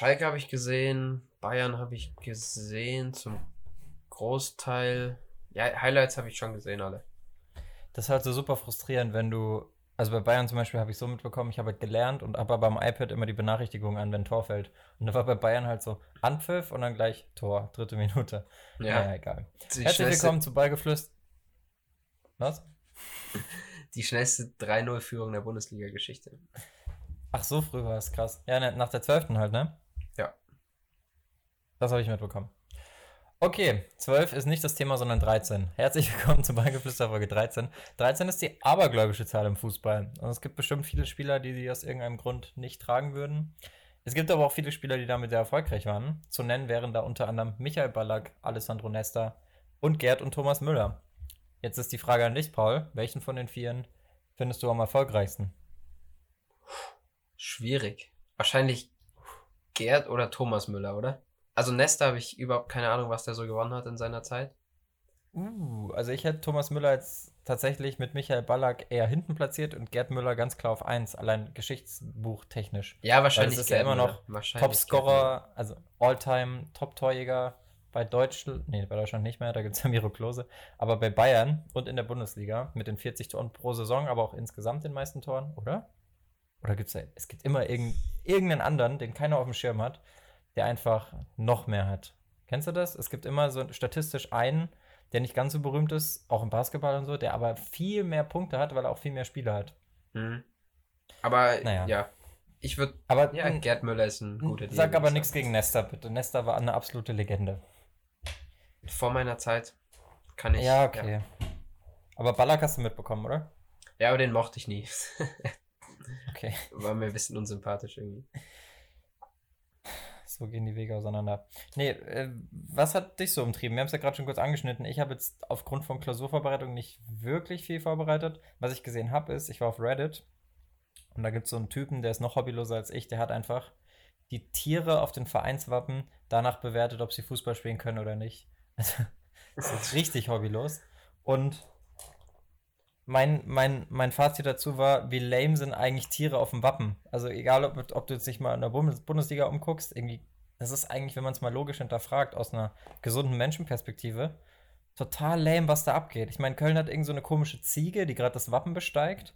Schalke habe ich gesehen, Bayern habe ich gesehen, zum Großteil. Ja, Highlights habe ich schon gesehen, alle. Das ist halt so super frustrierend, wenn du. Also bei Bayern zum Beispiel habe ich so mitbekommen, ich habe halt gelernt und habe beim iPad immer die Benachrichtigung an, wenn Tor fällt. Und da war bei Bayern halt so Anpfiff und dann gleich Tor, dritte Minute. Ja, naja, egal. Die Herzlich willkommen zu Ballgeflüster. Was? Die schnellste 3-0-Führung der Bundesliga-Geschichte. Ach, so früh war es krass. Ja, ne, nach der 12. halt, ne? Das habe ich mitbekommen. Okay, 12 ist nicht das Thema, sondern 13. Herzlich willkommen zu Ballgeflüster Folge 13. 13 ist die abergläubische Zahl im Fußball. Und es gibt bestimmt viele Spieler, die sie aus irgendeinem Grund nicht tragen würden. Es gibt aber auch viele Spieler, die damit sehr erfolgreich waren. Zu nennen wären da unter anderem Michael Ballack, Alessandro Nesta und Gerd und Thomas Müller. Jetzt ist die Frage an dich, Paul. Welchen von den Vieren findest du am erfolgreichsten? Schwierig. Wahrscheinlich Gerd oder Thomas Müller, oder? Also Nesta habe ich überhaupt keine Ahnung, was der so gewonnen hat in seiner Zeit. Uh, also ich hätte Thomas Müller jetzt tatsächlich mit Michael Ballack eher hinten platziert und Gerd Müller ganz klar auf 1, allein geschichtsbuchtechnisch. Ja, wahrscheinlich. Weil ist ja immer noch Topscorer, also Alltime Top-Torjäger bei Deutschland, nee, bei Deutschland nicht mehr, da gibt es ja Miro Klose, aber bei Bayern und in der Bundesliga mit den 40 Toren pro Saison, aber auch insgesamt den meisten Toren, oder? Oder gibt es da, es gibt immer irgendeinen anderen, den keiner auf dem Schirm hat, der einfach noch mehr hat. Kennst du das? Es gibt immer so statistisch einen, der nicht ganz so berühmt ist, auch im Basketball und so, der aber viel mehr Punkte hat, weil er auch viel mehr Spiele hat. Mhm. Aber naja. ja, ich würde. Aber ja, Gerd Müller ist ein guter Deal. Sag aber nichts gegen Nesta, bitte. Nesta war eine absolute Legende. Vor meiner Zeit kann ich. Ja, okay. Ja. Aber Ballack hast du mitbekommen, oder? Ja, aber den mochte ich nie. okay. War mir ein bisschen unsympathisch irgendwie. So gehen die Wege auseinander. Nee, äh, was hat dich so umtrieben? Wir haben es ja gerade schon kurz angeschnitten. Ich habe jetzt aufgrund von Klausurvorbereitung nicht wirklich viel vorbereitet. Was ich gesehen habe, ist, ich war auf Reddit und da gibt es so einen Typen, der ist noch hobbyloser als ich. Der hat einfach die Tiere auf den Vereinswappen danach bewertet, ob sie Fußball spielen können oder nicht. Also, das ist richtig hobbylos. Und mein, mein, mein Fazit dazu war, wie lame sind eigentlich Tiere auf dem Wappen. Also egal, ob, ob du jetzt nicht mal in der Bundesliga umguckst, irgendwie, das ist eigentlich, wenn man es mal logisch hinterfragt, aus einer gesunden Menschenperspektive, total lame, was da abgeht. Ich meine, Köln hat irgend so eine komische Ziege, die gerade das Wappen besteigt.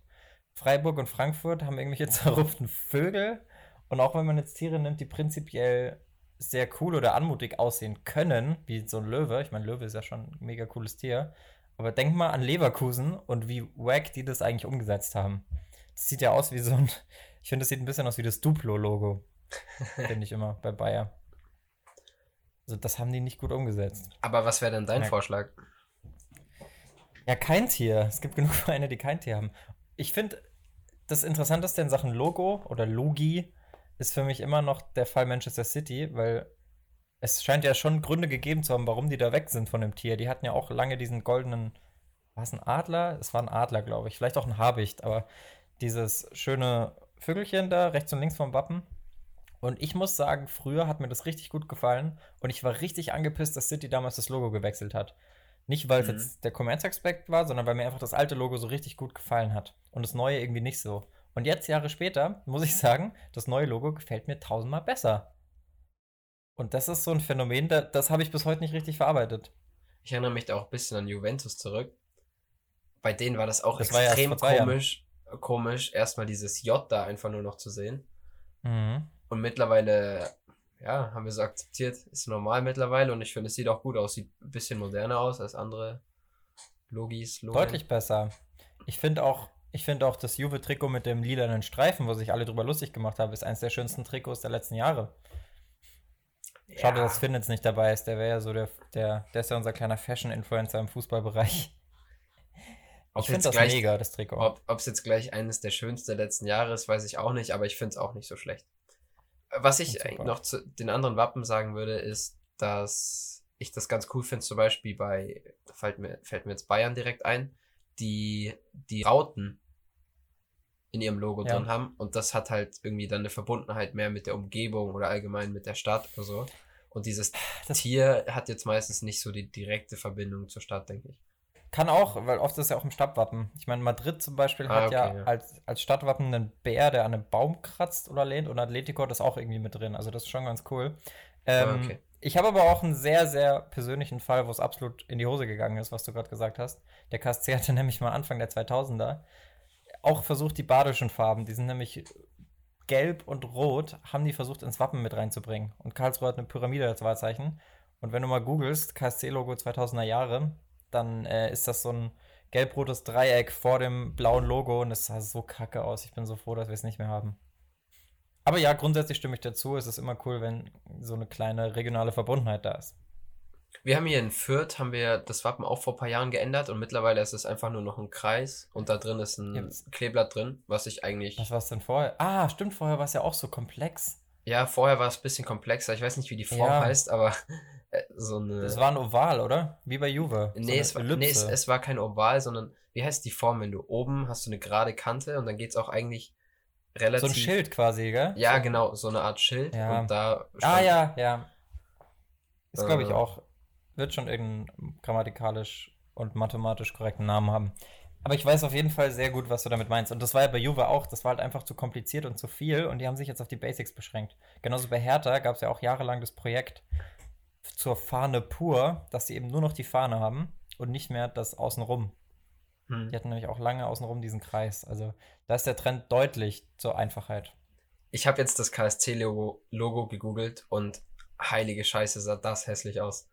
Freiburg und Frankfurt haben irgendwelche zerrupften Vögel. Und auch wenn man jetzt Tiere nimmt, die prinzipiell sehr cool oder anmutig aussehen können, wie so ein Löwe, ich meine, Löwe ist ja schon ein mega cooles Tier, aber denk mal an Leverkusen und wie wack die das eigentlich umgesetzt haben. Das sieht ja aus wie so ein. Ich finde, das sieht ein bisschen aus wie das Duplo-Logo. Finde ich immer bei Bayer. Also, das haben die nicht gut umgesetzt. Aber was wäre denn dein ja. Vorschlag? Ja, kein Tier. Es gibt genug Vereine, die kein Tier haben. Ich finde, das Interessanteste in Sachen Logo oder Logi ist für mich immer noch der Fall Manchester City, weil es scheint ja schon Gründe gegeben zu haben, warum die da weg sind von dem Tier. Die hatten ja auch lange diesen goldenen, war es ein Adler? Es war ein Adler, glaube ich. Vielleicht auch ein Habicht, aber dieses schöne Vögelchen da, rechts und links vom Wappen. Und ich muss sagen, früher hat mir das richtig gut gefallen und ich war richtig angepisst, dass City damals das Logo gewechselt hat. Nicht, weil es mhm. jetzt der Kommerzaspekt war, sondern weil mir einfach das alte Logo so richtig gut gefallen hat. Und das neue irgendwie nicht so. Und jetzt, Jahre später, muss ich sagen, das neue Logo gefällt mir tausendmal besser. Und das ist so ein Phänomen, das, das habe ich bis heute nicht richtig verarbeitet. Ich erinnere mich da auch ein bisschen an Juventus zurück. Bei denen war das auch das extrem ja komisch, komisch, erstmal dieses J da einfach nur noch zu sehen. Mhm. Und mittlerweile, ja, haben wir so akzeptiert, ist normal mittlerweile und ich finde, es sieht auch gut aus, sieht ein bisschen moderner aus als andere Logis. Logen. Deutlich besser. Ich finde auch, ich finde auch das Juve-Trikot mit dem lilanen Streifen, wo sich alle drüber lustig gemacht haben, ist eines der schönsten Trikots der letzten Jahre. Schade, ja. dass Finn jetzt nicht dabei ist. Der wäre ja so der, der, der ist ja unser kleiner Fashion-Influencer im Fußballbereich. ich finde das gleich, mega, das Trikot. Ob es jetzt gleich eines der schönsten der letzten Jahre ist, weiß ich auch nicht, aber ich finde es auch nicht so schlecht. Was ich noch zu den anderen Wappen sagen würde, ist, dass ich das ganz cool finde, zum Beispiel bei, fällt mir, fällt mir jetzt Bayern direkt ein, die, die Rauten in ihrem Logo ja. drin haben. Und das hat halt irgendwie dann eine Verbundenheit mehr mit der Umgebung oder allgemein mit der Stadt oder so. Und dieses das Tier hat jetzt meistens nicht so die direkte Verbindung zur Stadt, denke ich. Kann auch, weil oft ist es ja auch im Stadtwappen. Ich meine, Madrid zum Beispiel ah, hat okay, ja, ja, Als, als Stadtwappen einen Bär, der an einem Baum kratzt oder lehnt und Atletico ist auch irgendwie mit drin. Also das ist schon ganz cool. Ähm, ah, okay. Ich habe aber auch einen sehr, sehr persönlichen Fall, wo es absolut in die Hose gegangen ist, was du gerade gesagt hast. Der KSC hatte nämlich mal Anfang der 2000er auch versucht, die badischen Farben, die sind nämlich gelb und rot, haben die versucht ins Wappen mit reinzubringen. Und Karlsruhe hat eine Pyramide als Wahrzeichen. Und wenn du mal googelst, KSC-Logo 2000er Jahre, dann äh, ist das so ein gelb-rotes Dreieck vor dem blauen Logo und es sah so kacke aus. Ich bin so froh, dass wir es nicht mehr haben. Aber ja, grundsätzlich stimme ich dazu. Es ist immer cool, wenn so eine kleine regionale Verbundenheit da ist. Wir haben hier in Fürth, haben wir das Wappen auch vor ein paar Jahren geändert und mittlerweile ist es einfach nur noch ein Kreis und da drin ist ein Jetzt. Kleeblatt drin, was ich eigentlich... Was war es denn vorher? Ah, stimmt, vorher war es ja auch so komplex. Ja, vorher war es ein bisschen komplexer. Ich weiß nicht, wie die Form ja. heißt, aber so eine... Das war ein Oval, oder? Wie bei Juve. So nee, es war, nee es, es, war kein Oval, sondern wie heißt die Form, wenn du oben hast du eine gerade Kante und dann geht es auch eigentlich relativ. So ein Schild quasi, gell? Ja, so. genau, so eine Art Schild. Ja. Und da ah, ja, ja. Ist, glaube ich, äh. auch. Wird schon irgendeinen grammatikalisch und mathematisch korrekten Namen haben. Aber ich weiß auf jeden Fall sehr gut, was du damit meinst. Und das war ja bei Juve auch. Das war halt einfach zu kompliziert und zu viel. Und die haben sich jetzt auf die Basics beschränkt. Genauso bei Hertha gab es ja auch jahrelang das Projekt zur Fahne pur, dass sie eben nur noch die Fahne haben und nicht mehr das Außenrum. Hm. Die hatten nämlich auch lange außenrum diesen Kreis. Also da ist der Trend deutlich zur Einfachheit. Ich habe jetzt das KSC-Logo Logo gegoogelt und heilige Scheiße sah das hässlich aus.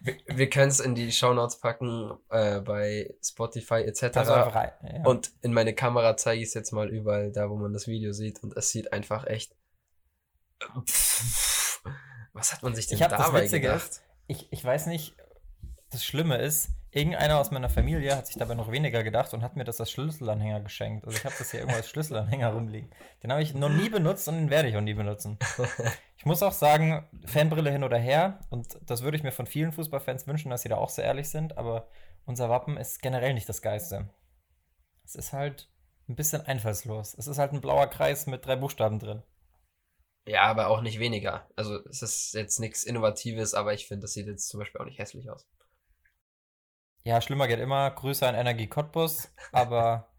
Wir, wir können es in die Shownotes packen, äh, bei Spotify etc. Rein, ja. Und in meine Kamera zeige ich es jetzt mal überall, da wo man das Video sieht. Und es sieht einfach echt. Pff, was hat man sich denn ich dabei gedacht? ich, ich weiß nicht, das Schlimme ist, Irgendeiner aus meiner Familie hat sich dabei noch weniger gedacht und hat mir das als Schlüsselanhänger geschenkt. Also ich habe das hier irgendwo als Schlüsselanhänger rumliegen. Den habe ich noch nie benutzt und den werde ich auch nie benutzen. Ich muss auch sagen, Fanbrille hin oder her, und das würde ich mir von vielen Fußballfans wünschen, dass sie da auch so ehrlich sind, aber unser Wappen ist generell nicht das Geiste. Es ist halt ein bisschen einfallslos. Es ist halt ein blauer Kreis mit drei Buchstaben drin. Ja, aber auch nicht weniger. Also es ist jetzt nichts Innovatives, aber ich finde, das sieht jetzt zum Beispiel auch nicht hässlich aus. Ja, schlimmer geht immer. Grüße an Energie Cottbus, aber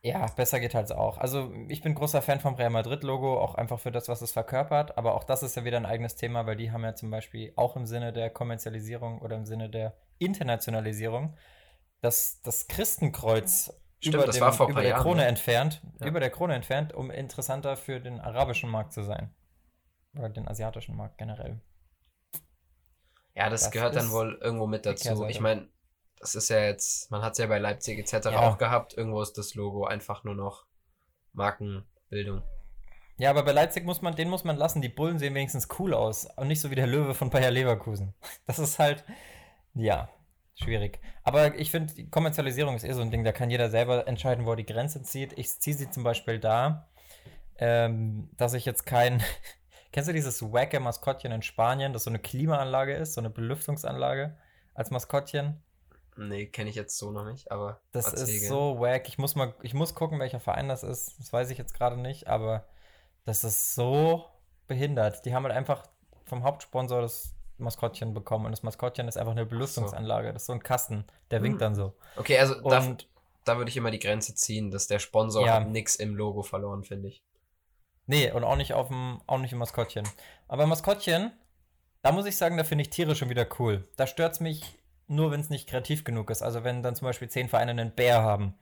ja, besser geht halt auch. Also, ich bin großer Fan vom Real Madrid-Logo, auch einfach für das, was es verkörpert. Aber auch das ist ja wieder ein eigenes Thema, weil die haben ja zum Beispiel auch im Sinne der Kommerzialisierung oder im Sinne der Internationalisierung das, das Christenkreuz Stimmt, über, dem, über der Jahren, Krone ne? entfernt, ja. über der Krone entfernt, um interessanter für den arabischen Markt zu sein. Oder den asiatischen Markt generell. Ja, das, das gehört dann wohl irgendwo mit dazu. Ich meine, das ist ja jetzt, man hat es ja bei Leipzig etc. Ja. auch gehabt. Irgendwo ist das Logo einfach nur noch Markenbildung. Ja, aber bei Leipzig muss man, den muss man lassen. Die Bullen sehen wenigstens cool aus. Und nicht so wie der Löwe von Bayer Leverkusen. Das ist halt, ja, schwierig. Aber ich finde, die Kommerzialisierung ist eh so ein Ding. Da kann jeder selber entscheiden, wo er die Grenze zieht. Ich ziehe sie zum Beispiel da, ähm, dass ich jetzt kein, Kennst du dieses wacke Maskottchen in Spanien, das so eine Klimaanlage ist, so eine Belüftungsanlage als Maskottchen? Nee, kenne ich jetzt so noch nicht, aber. Das ist so wack. Ich muss mal, ich muss gucken, welcher Verein das ist. Das weiß ich jetzt gerade nicht, aber das ist so behindert. Die haben halt einfach vom Hauptsponsor das Maskottchen bekommen und das Maskottchen ist einfach eine Belüftungsanlage. Das ist so ein Kasten, der winkt hm. dann so. Okay, also und, da, da würde ich immer die Grenze ziehen, dass der Sponsor ja. hat nichts im Logo verloren, finde ich. Nee, und auch nicht auf dem, auch nicht im Maskottchen. Aber Maskottchen, da muss ich sagen, da finde ich Tiere schon wieder cool. Da stört es mich nur, wenn es nicht kreativ genug ist. Also wenn dann zum Beispiel zehn Vereine einen Bär haben.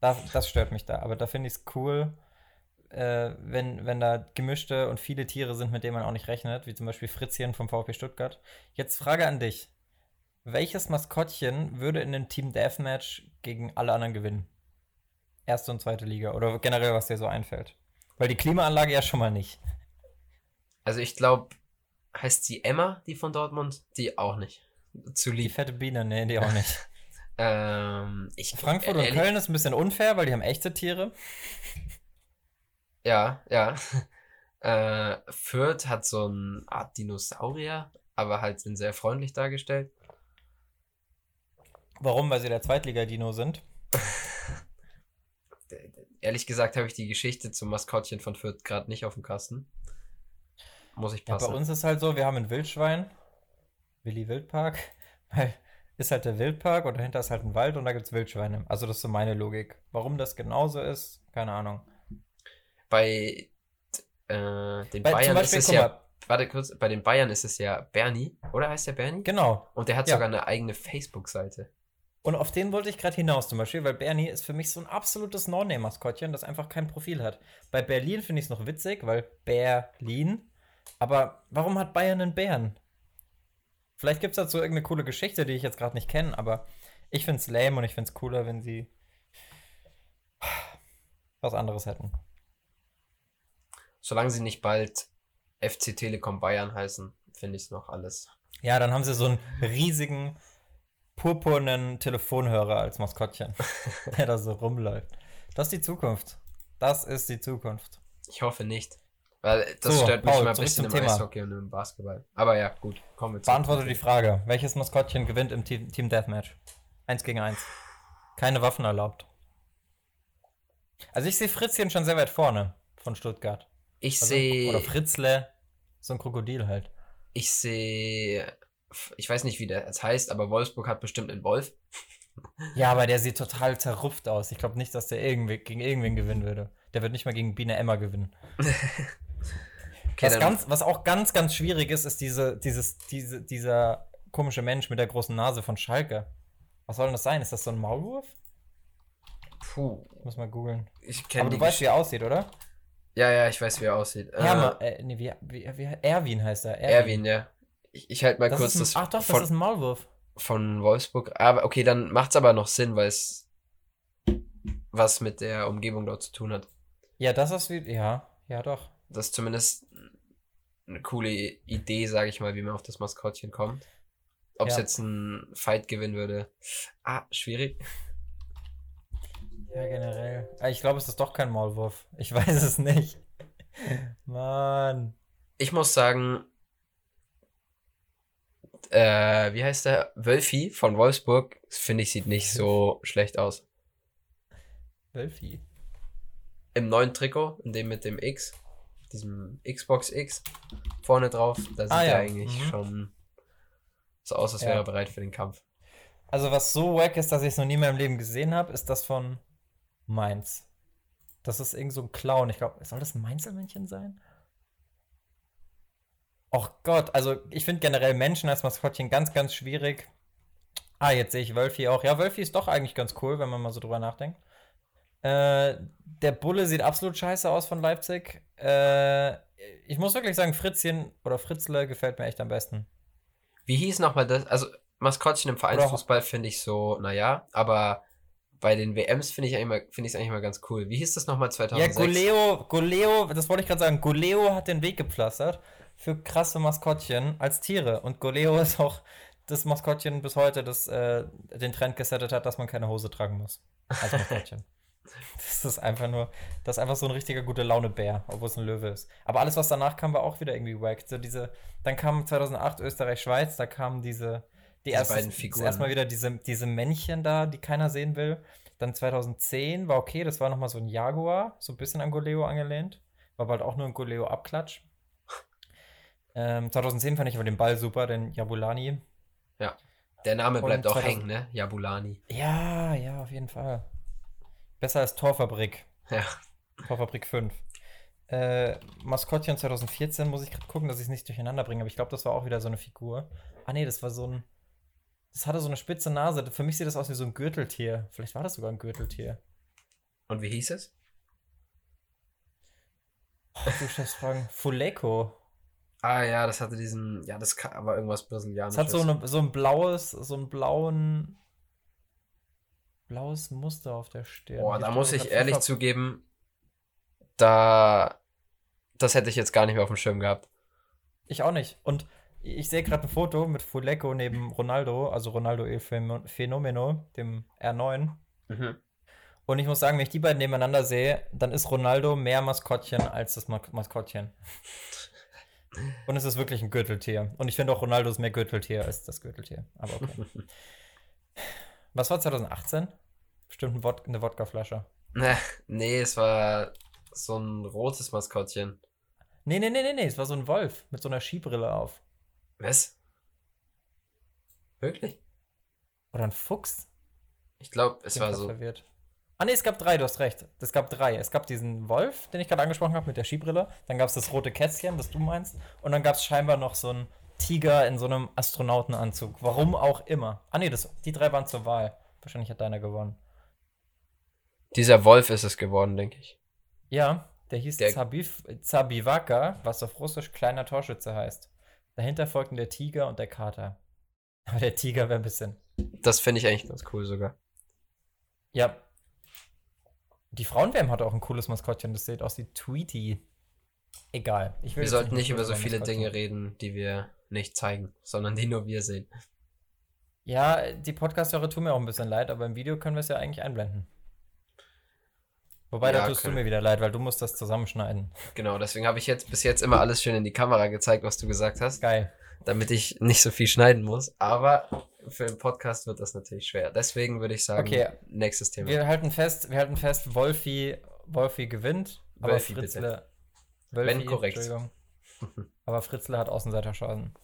Das, das stört mich da. Aber da finde ich es cool, äh, wenn, wenn da gemischte und viele Tiere sind, mit denen man auch nicht rechnet, wie zum Beispiel Fritzchen vom VfB Stuttgart. Jetzt Frage an dich. Welches Maskottchen würde in einem Team Deathmatch gegen alle anderen gewinnen? Erste und zweite Liga oder generell, was dir so einfällt? Weil die Klimaanlage ja schon mal nicht. Also ich glaube, heißt sie Emma, die von Dortmund? Die auch nicht. Zu lieb. Die fette Biene, nee, die auch nicht. ähm, ich, Frankfurt und Köln ist ein bisschen unfair, weil die haben echte Tiere. Ja, ja. Äh, Fürth hat so eine Art Dinosaurier, aber halt sind sehr freundlich dargestellt. Warum? Weil sie der Zweitliga-Dino sind. ehrlich gesagt habe ich die Geschichte zum Maskottchen von Fürth gerade nicht auf dem Kasten. Muss ich passen. Ja, bei uns ist halt so, wir haben ein Wildschwein, Willi Wildpark, weil ist halt der Wildpark und dahinter ist halt ein Wald und da gibt es Wildschweine. Also das ist so meine Logik. Warum das genauso ist, keine Ahnung. Bei äh, den bei, Bayern Beispiel, ist es ja. Warte kurz, bei den Bayern ist es ja Bernie, oder heißt der Bernie? Genau. Und der hat ja. sogar eine eigene Facebook-Seite. Und auf den wollte ich gerade hinaus zum Beispiel, weil Bernie ist für mich so ein absolutes No-Name-Maskottchen, das einfach kein Profil hat. Bei Berlin finde ich es noch witzig, weil Berlin. Aber warum hat Bayern einen Bären? Vielleicht gibt es dazu irgendeine coole Geschichte, die ich jetzt gerade nicht kenne, aber ich finde es lame und ich finde es cooler, wenn sie was anderes hätten. Solange sie nicht bald FC Telekom Bayern heißen, finde ich es noch alles. Ja, dann haben sie so einen riesigen purpurnen Telefonhörer als Maskottchen, der da so rumläuft. Das ist die Zukunft. Das ist die Zukunft. Ich hoffe nicht. Weil das so, stört mich Paul, mal ein bisschen im Thema. Eishockey und im Basketball. Aber ja, gut, kommen wir zu. Beantworte die Frage. Welches Maskottchen gewinnt im Team, Team Deathmatch? Eins gegen eins. Keine Waffen erlaubt. Also ich sehe Fritzchen schon sehr weit vorne von Stuttgart. Ich also, sehe. Oder Fritzle. So ein Krokodil halt. Ich sehe. Ich weiß nicht, wie der jetzt heißt, aber Wolfsburg hat bestimmt einen Wolf. Ja, aber der sieht total zerrupft aus. Ich glaube nicht, dass der irgendwie, gegen irgendwen gewinnen würde. Der wird nicht mal gegen Biene Emma gewinnen. okay, was, ganz, was auch ganz, ganz schwierig ist, ist diese, dieses, diese, dieser komische Mensch mit der großen Nase von Schalke. Was soll denn das sein? Ist das so ein Maulwurf? Puh. Ich muss mal googeln. Aber du weißt, wie er aussieht, oder? Ja, ja, ich weiß, wie er aussieht. Hermann, äh, nee, wie, wie, wie, Erwin heißt er. Erwin, Erwin ja. Ich, ich halte mal das kurz ein, das. Ach doch, von, das ist ein Maulwurf. Von Wolfsburg. Aber okay, dann macht es aber noch Sinn, weil es was mit der Umgebung dort zu tun hat. Ja, das ist wie. Ja, ja, doch. Das ist zumindest eine coole Idee, sage ich mal, wie man auf das Maskottchen kommt. Ob es ja. jetzt ein Fight gewinnen würde. Ah, schwierig. Ja, generell. Ah, ich glaube, es ist doch kein Maulwurf. Ich weiß es nicht. Mann. Ich muss sagen, äh, wie heißt der? Wölfi von Wolfsburg, finde ich, sieht nicht so schlecht aus. Wölfi. Im neuen Trikot, in dem mit dem X, diesem Xbox X vorne drauf, da sieht ah, ja. er eigentlich mhm. schon so aus, als wäre ja. er bereit für den Kampf. Also was so wack ist, dass ich es noch nie in meinem Leben gesehen habe, ist das von Mainz. Das ist irgend so ein Clown. Ich glaube, soll das ein Mainzelmännchen sein? Och Gott, also ich finde generell Menschen als Maskottchen ganz, ganz schwierig. Ah, jetzt sehe ich Wölfi auch. Ja, Wölfi ist doch eigentlich ganz cool, wenn man mal so drüber nachdenkt. Äh, der Bulle sieht absolut scheiße aus von Leipzig. Äh, ich muss wirklich sagen, Fritzchen oder Fritzle gefällt mir echt am besten. Wie hieß nochmal das? Also, Maskottchen im Vereinsfußball finde ich so, naja, aber bei den WMs finde ich eigentlich find es eigentlich mal ganz cool. Wie hieß das nochmal 2006? Ja, Goleo, Goleo, das wollte ich gerade sagen, Goleo hat den Weg gepflastert für krasse Maskottchen als Tiere. Und Goleo ist auch das Maskottchen bis heute, das äh, den Trend gesettet hat, dass man keine Hose tragen muss. Als Maskottchen. das ist einfach nur, das ist einfach so ein richtiger gute Laune-Bär, obwohl es ein Löwe ist. Aber alles, was danach kam, war auch wieder irgendwie wack. So diese, dann kam 2008 Österreich-Schweiz, da kamen diese die erste, beiden Figuren. Erstmal wieder diese, diese Männchen da, die keiner sehen will. Dann 2010 war okay, das war nochmal so ein Jaguar, so ein bisschen an Goleo angelehnt. War bald auch nur ein Goleo-Abklatsch. Ähm, 2010 fand ich aber den Ball super, den Jabulani. Ja, der Name bleibt auch hängen, ne? Jabulani. Ja, ja, auf jeden Fall. Besser als Torfabrik. Ja. Torfabrik 5. Äh, Maskottchen 2014 muss ich gerade gucken, dass ich es nicht durcheinander bringe, aber ich glaube, das war auch wieder so eine Figur. Ah, nee, das war so ein. Das hatte so eine spitze Nase. Für mich sieht das aus wie so ein Gürteltier. Vielleicht war das sogar ein Gürteltier. Und wie hieß es? Ach, du stellst Fragen. Fuleco. Ah ja, das hatte diesen, ja, das war irgendwas brasilianisches. Es hat so, eine, so ein blaues, so ein blauen, blaues Muster auf der Stirn. Boah, da muss ich ehrlich zugeben, da, das hätte ich jetzt gar nicht mehr auf dem Schirm gehabt. Ich auch nicht. Und ich sehe gerade ein Foto mit Fuleco neben Ronaldo, also Ronaldo El Fenomeno, dem R9. Mhm. Und ich muss sagen, wenn ich die beiden nebeneinander sehe, dann ist Ronaldo mehr Maskottchen als das Maskottchen. Und es ist wirklich ein Gürteltier. Und ich finde auch Ronaldo ist mehr Gürteltier als das Gürteltier. Aber okay. Was war 2018? Bestimmt ein Wod eine Wodkaflasche. Nee, es war so ein rotes Maskottchen. Nee, nee, nee, nee, nee, es war so ein Wolf mit so einer Skibrille auf. Was? Wirklich? Oder ein Fuchs? Ich glaube, es war so. Verwirrt. Ah ne, es gab drei, du hast recht. Es gab drei. Es gab diesen Wolf, den ich gerade angesprochen habe mit der Skibrille. Dann gab es das rote Kätzchen, das du meinst. Und dann gab es scheinbar noch so einen Tiger in so einem Astronautenanzug. Warum auch immer. Ah ne, die drei waren zur Wahl. Wahrscheinlich hat deiner gewonnen. Dieser Wolf ist es geworden, denke ich. Ja, der hieß der Zabiv, Zabivaka, was auf Russisch kleiner Torschütze heißt. Dahinter folgten der Tiger und der Kater. Aber der Tiger wäre ein bisschen. Das finde ich eigentlich ganz cool sogar. Ja, die Frauenwärme hat auch ein cooles Maskottchen, das sieht aus wie Tweety. Egal. wir sollten nicht über so viele Dinge reden, die wir nicht zeigen, sondern die nur wir sehen. Ja, die Podcast-Hörer tun mir auch ein bisschen leid, aber im Video können wir es ja eigentlich einblenden. Wobei, ja, da tust können. du mir wieder leid, weil du musst das zusammenschneiden. Genau, deswegen habe ich jetzt bis jetzt immer alles schön in die Kamera gezeigt, was du gesagt hast. Geil. Damit ich nicht so viel schneiden muss. Aber für den Podcast wird das natürlich schwer. Deswegen würde ich sagen, okay. nächstes Thema. Wir halten fest, wir halten fest, Wolfi, Wolfi gewinnt, aber Wolfi, Fritzle. Wolfi, Wenn korrekt. aber Fritzle hat Außenseiterschaden.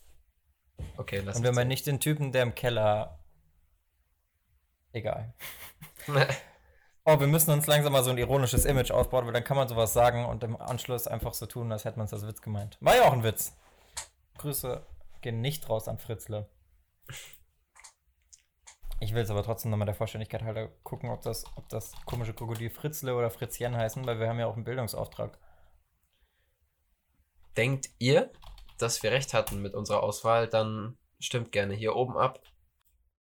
Okay, lass Und wenn man nicht den Typen, der im Keller. Egal. oh, wir müssen uns langsam mal so ein ironisches Image aufbauen, weil dann kann man sowas sagen und im Anschluss einfach so tun, als hätte man es als Witz gemeint. War ja auch ein Witz. Grüße gehen nicht raus an Fritzle. Ich will es aber trotzdem nochmal der Vollständigkeit halber gucken, ob das, ob das komische Krokodil Fritzle oder Fritzchen heißen, weil wir haben ja auch einen Bildungsauftrag. Denkt ihr, dass wir recht hatten mit unserer Auswahl, dann stimmt gerne hier oben ab.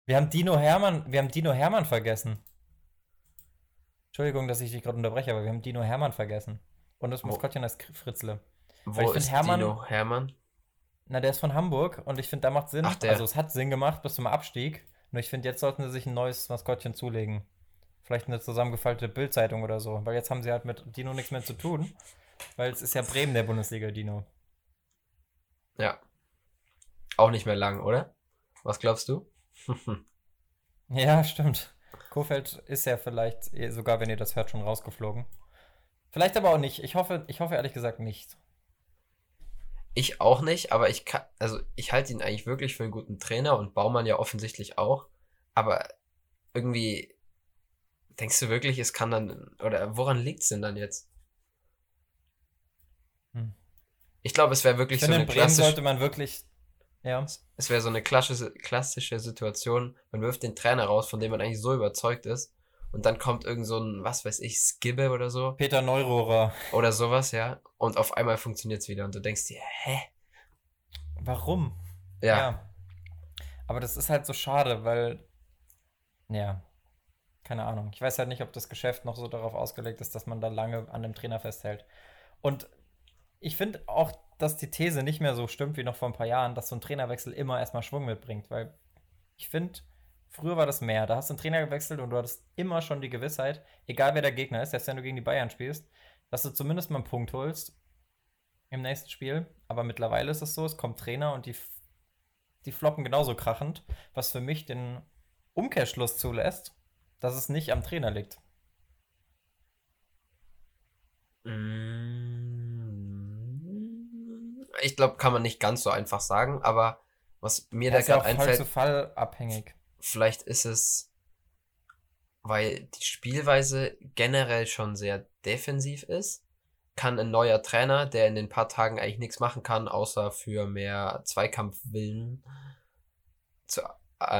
Wir haben Dino Hermann, wir haben Dino Hermann vergessen. Entschuldigung, dass ich dich gerade unterbreche, aber wir haben Dino Hermann vergessen. Und das Maskottchen heißt Fritzle. Wo ist Hermann, Dino Hermann? Na, der ist von Hamburg und ich finde, da macht Sinn. Ach, also es hat Sinn gemacht bis zum Abstieg. Nur ich finde, jetzt sollten sie sich ein neues Maskottchen zulegen. Vielleicht eine zusammengefaltete Bildzeitung oder so. Weil jetzt haben sie halt mit Dino nichts mehr zu tun. Weil es ist ja Bremen der Bundesliga, Dino. Ja. Auch nicht mehr lang, oder? Was glaubst du? ja, stimmt. Kofeld ist ja vielleicht, eh, sogar wenn ihr das hört, schon rausgeflogen. Vielleicht aber auch nicht. Ich hoffe, ich hoffe ehrlich gesagt nicht. Ich auch nicht, aber ich kann, also ich halte ihn eigentlich wirklich für einen guten Trainer und Baumann ja offensichtlich auch. Aber irgendwie denkst du wirklich, es kann dann, oder woran liegt es denn dann jetzt? Hm. Ich glaube, es wäre wirklich so eine klassische. sollte man wirklich, ja. Es wäre so eine klassische, klassische Situation, man wirft den Trainer raus, von dem man eigentlich so überzeugt ist und dann kommt irgend so ein, was weiß ich, Skibbe oder so. Peter Neurohrer. Oder sowas, ja. Und auf einmal funktioniert es wieder und du denkst dir, hä? Warum? Ja. ja. Aber das ist halt so schade, weil, ja, keine Ahnung. Ich weiß halt nicht, ob das Geschäft noch so darauf ausgelegt ist, dass man da lange an dem Trainer festhält. Und ich finde auch, dass die These nicht mehr so stimmt wie noch vor ein paar Jahren, dass so ein Trainerwechsel immer erstmal Schwung mitbringt, weil ich finde, Früher war das mehr. Da hast du einen Trainer gewechselt und du hattest immer schon die Gewissheit, egal wer der Gegner ist, selbst wenn du gegen die Bayern spielst, dass du zumindest mal einen Punkt holst im nächsten Spiel. Aber mittlerweile ist es so, es kommt Trainer und die, die floppen genauso krachend, was für mich den Umkehrschluss zulässt, dass es nicht am Trainer liegt. Ich glaube, kann man nicht ganz so einfach sagen, aber was mir da gerade einfällt. Fall zu Fall abhängig. Vielleicht ist es, weil die Spielweise generell schon sehr defensiv ist, kann ein neuer Trainer, der in den paar Tagen eigentlich nichts machen kann, außer für mehr Zweikampfwillen zu äh,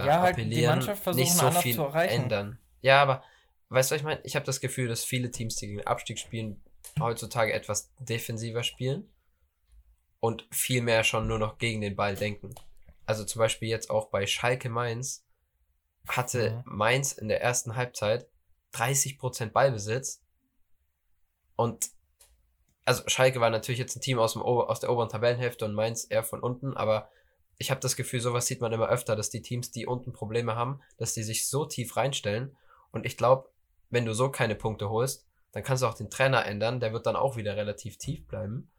ja, halt appellieren, nicht so viel ändern. Ja, aber weißt du, was ich meine? Ich habe das Gefühl, dass viele Teams, die gegen den Abstieg spielen, heutzutage etwas defensiver spielen und viel mehr schon nur noch gegen den Ball denken. Also zum Beispiel jetzt auch bei Schalke Mainz hatte mhm. Mainz in der ersten Halbzeit 30% Ballbesitz. Und also Schalke war natürlich jetzt ein Team aus, dem Ober aus der oberen Tabellenhälfte und Mainz eher von unten, aber ich habe das Gefühl, sowas sieht man immer öfter, dass die Teams, die unten Probleme haben, dass die sich so tief reinstellen. Und ich glaube, wenn du so keine Punkte holst, dann kannst du auch den Trainer ändern, der wird dann auch wieder relativ tief bleiben.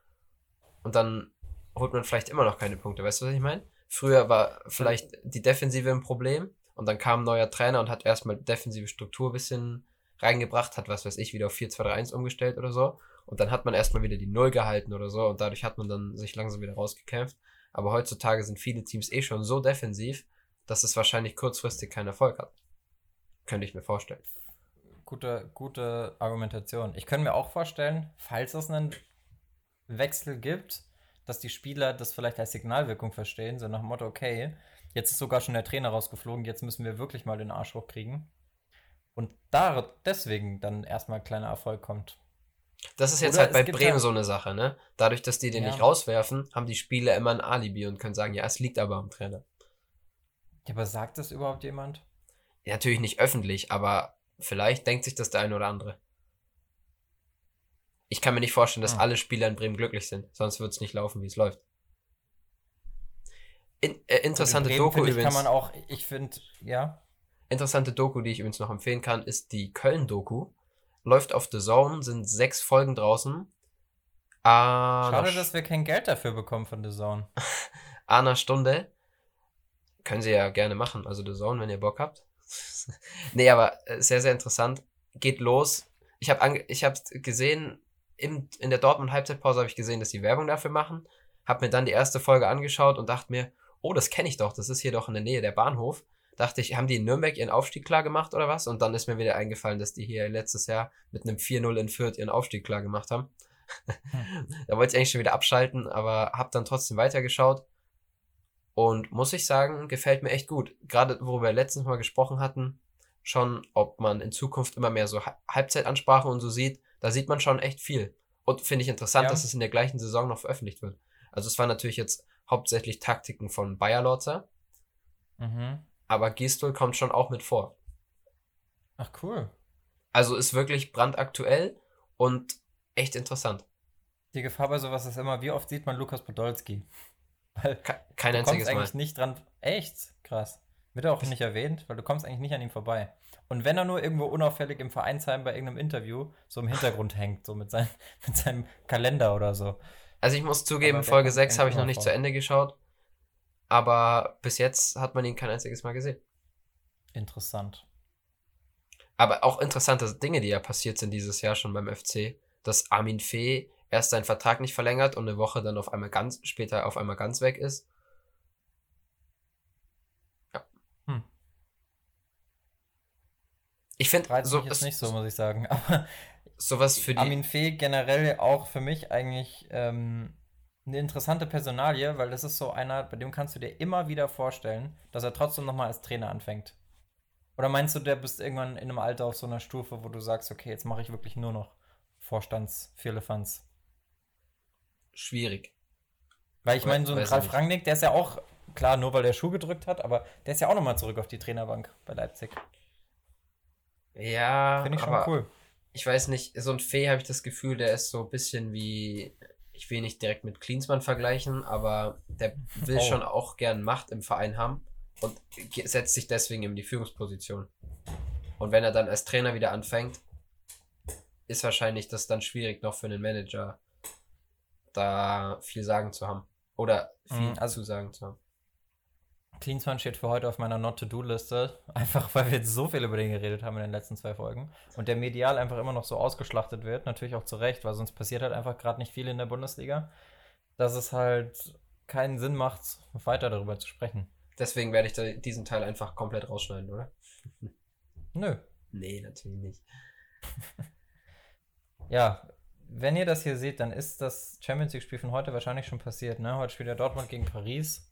Und dann holt man vielleicht immer noch keine Punkte. Weißt du, was ich meine? Früher war vielleicht die Defensive ein Problem und dann kam ein neuer Trainer und hat erstmal defensive Struktur ein bisschen reingebracht, hat was weiß ich, wieder auf 4-2-3-1 umgestellt oder so. Und dann hat man erstmal wieder die Null gehalten oder so und dadurch hat man dann sich langsam wieder rausgekämpft. Aber heutzutage sind viele Teams eh schon so defensiv, dass es wahrscheinlich kurzfristig keinen Erfolg hat. Könnte ich mir vorstellen. Gute, gute Argumentation. Ich könnte mir auch vorstellen, falls es einen Wechsel gibt, dass die Spieler das vielleicht als Signalwirkung verstehen, so nach dem Motto, okay, jetzt ist sogar schon der Trainer rausgeflogen, jetzt müssen wir wirklich mal den Arsch hochkriegen. Und da deswegen dann erstmal ein kleiner Erfolg kommt. Das ist jetzt Oder halt bei Bremen so eine Sache, ne? Dadurch, dass die den ja. nicht rauswerfen, haben die Spieler immer ein Alibi und können sagen, ja, es liegt aber am Trainer. Ja, aber sagt das überhaupt jemand? Ja, natürlich nicht öffentlich, aber vielleicht denkt sich das der eine oder andere. Ich kann mir nicht vorstellen, dass ah. alle Spieler in Bremen glücklich sind, sonst wird es nicht laufen, wie es läuft. In, äh, interessante in Doku übrigens. Kann man auch, ich finde, ja. Interessante Doku, die ich übrigens noch empfehlen kann, ist die Köln-Doku. Läuft auf The Zone, sind sechs Folgen draußen. Ah, Schade, dass wir kein Geld dafür bekommen von The Zone. einer Stunde. Können sie ja gerne machen, also The Zone, wenn ihr Bock habt. nee, aber äh, sehr, sehr interessant. Geht los. Ich habe ich hab gesehen, im, in der Dortmund-Halbzeitpause habe ich gesehen, dass sie Werbung dafür machen. Habe mir dann die erste Folge angeschaut und dachte mir, oh, das kenne ich doch, das ist hier doch in der Nähe der Bahnhof. Dachte ich, haben die in Nürnberg ihren Aufstieg klar gemacht oder was? Und dann ist mir wieder eingefallen, dass die hier letztes Jahr mit einem 4-0 in Fürth ihren Aufstieg klar gemacht haben. Hm. da wollte ich eigentlich schon wieder abschalten, aber habe dann trotzdem weitergeschaut. Und muss ich sagen, gefällt mir echt gut. Gerade worüber wir letztens mal gesprochen hatten, schon, ob man in Zukunft immer mehr so Halbzeitansprachen und so sieht, da sieht man schon echt viel. Und finde ich interessant, ja. dass es in der gleichen Saison noch veröffentlicht wird. Also es waren natürlich jetzt hauptsächlich Taktiken von Bayer Lorzer. Mhm. Aber Gistol kommt schon auch mit vor. Ach cool. Also ist wirklich brandaktuell und echt interessant. Die Gefahr bei sowas ist immer, wie oft sieht man Lukas Podolski? Weil Kein einziges Mal. eigentlich nicht dran. Echt? Krass. Wird auch nicht erwähnt, weil du kommst eigentlich nicht an ihm vorbei. Und wenn er nur irgendwo unauffällig im Vereinsheim bei irgendeinem Interview so im Hintergrund hängt, so mit, sein, mit seinem Kalender oder so. Also ich muss zugeben, Folge 6 habe ich noch nicht vor. zu Ende geschaut. Aber bis jetzt hat man ihn kein einziges Mal gesehen. Interessant. Aber auch interessante Dinge, die ja passiert sind dieses Jahr schon beim FC. Dass Armin Fee erst seinen Vertrag nicht verlängert und eine Woche dann auf einmal ganz, später auf einmal ganz weg ist. Ja. Hm. Ich finde, so ist nicht so, muss ich sagen. Aber sowas für die. Armin Fee generell auch für mich eigentlich ähm, eine interessante Personalie, weil das ist so einer, bei dem kannst du dir immer wieder vorstellen, dass er trotzdem nochmal als Trainer anfängt. Oder meinst du, der bist irgendwann in einem Alter auf so einer Stufe, wo du sagst, okay, jetzt mache ich wirklich nur noch Vorstands-Firlefanz? schwierig. Weil ich meine, so ein Ralf Rangnick, der ist ja auch, klar, nur weil der Schuh gedrückt hat, aber der ist ja auch nochmal zurück auf die Trainerbank bei Leipzig. Ja, finde ich schon cool. Ich weiß nicht, so ein Fee habe ich das Gefühl, der ist so ein bisschen wie, ich will nicht direkt mit Klinsmann vergleichen, aber der will oh. schon auch gern Macht im Verein haben und setzt sich deswegen in die Führungsposition. Und wenn er dann als Trainer wieder anfängt, ist wahrscheinlich das dann schwierig noch für einen Manager da viel sagen zu haben. Oder viel mhm, also, zu sagen zu haben. Klinsmann steht für heute auf meiner Not-to-Do-Liste, einfach weil wir jetzt so viel über den geredet haben in den letzten zwei Folgen und der medial einfach immer noch so ausgeschlachtet wird, natürlich auch zu Recht, weil sonst passiert halt einfach gerade nicht viel in der Bundesliga, dass es halt keinen Sinn macht, weiter darüber zu sprechen. Deswegen werde ich diesen Teil einfach komplett rausschneiden, oder? Nö. Nee, natürlich nicht. ja, wenn ihr das hier seht, dann ist das Champions League-Spiel von heute wahrscheinlich schon passiert. Ne? Heute spielt ja Dortmund gegen Paris.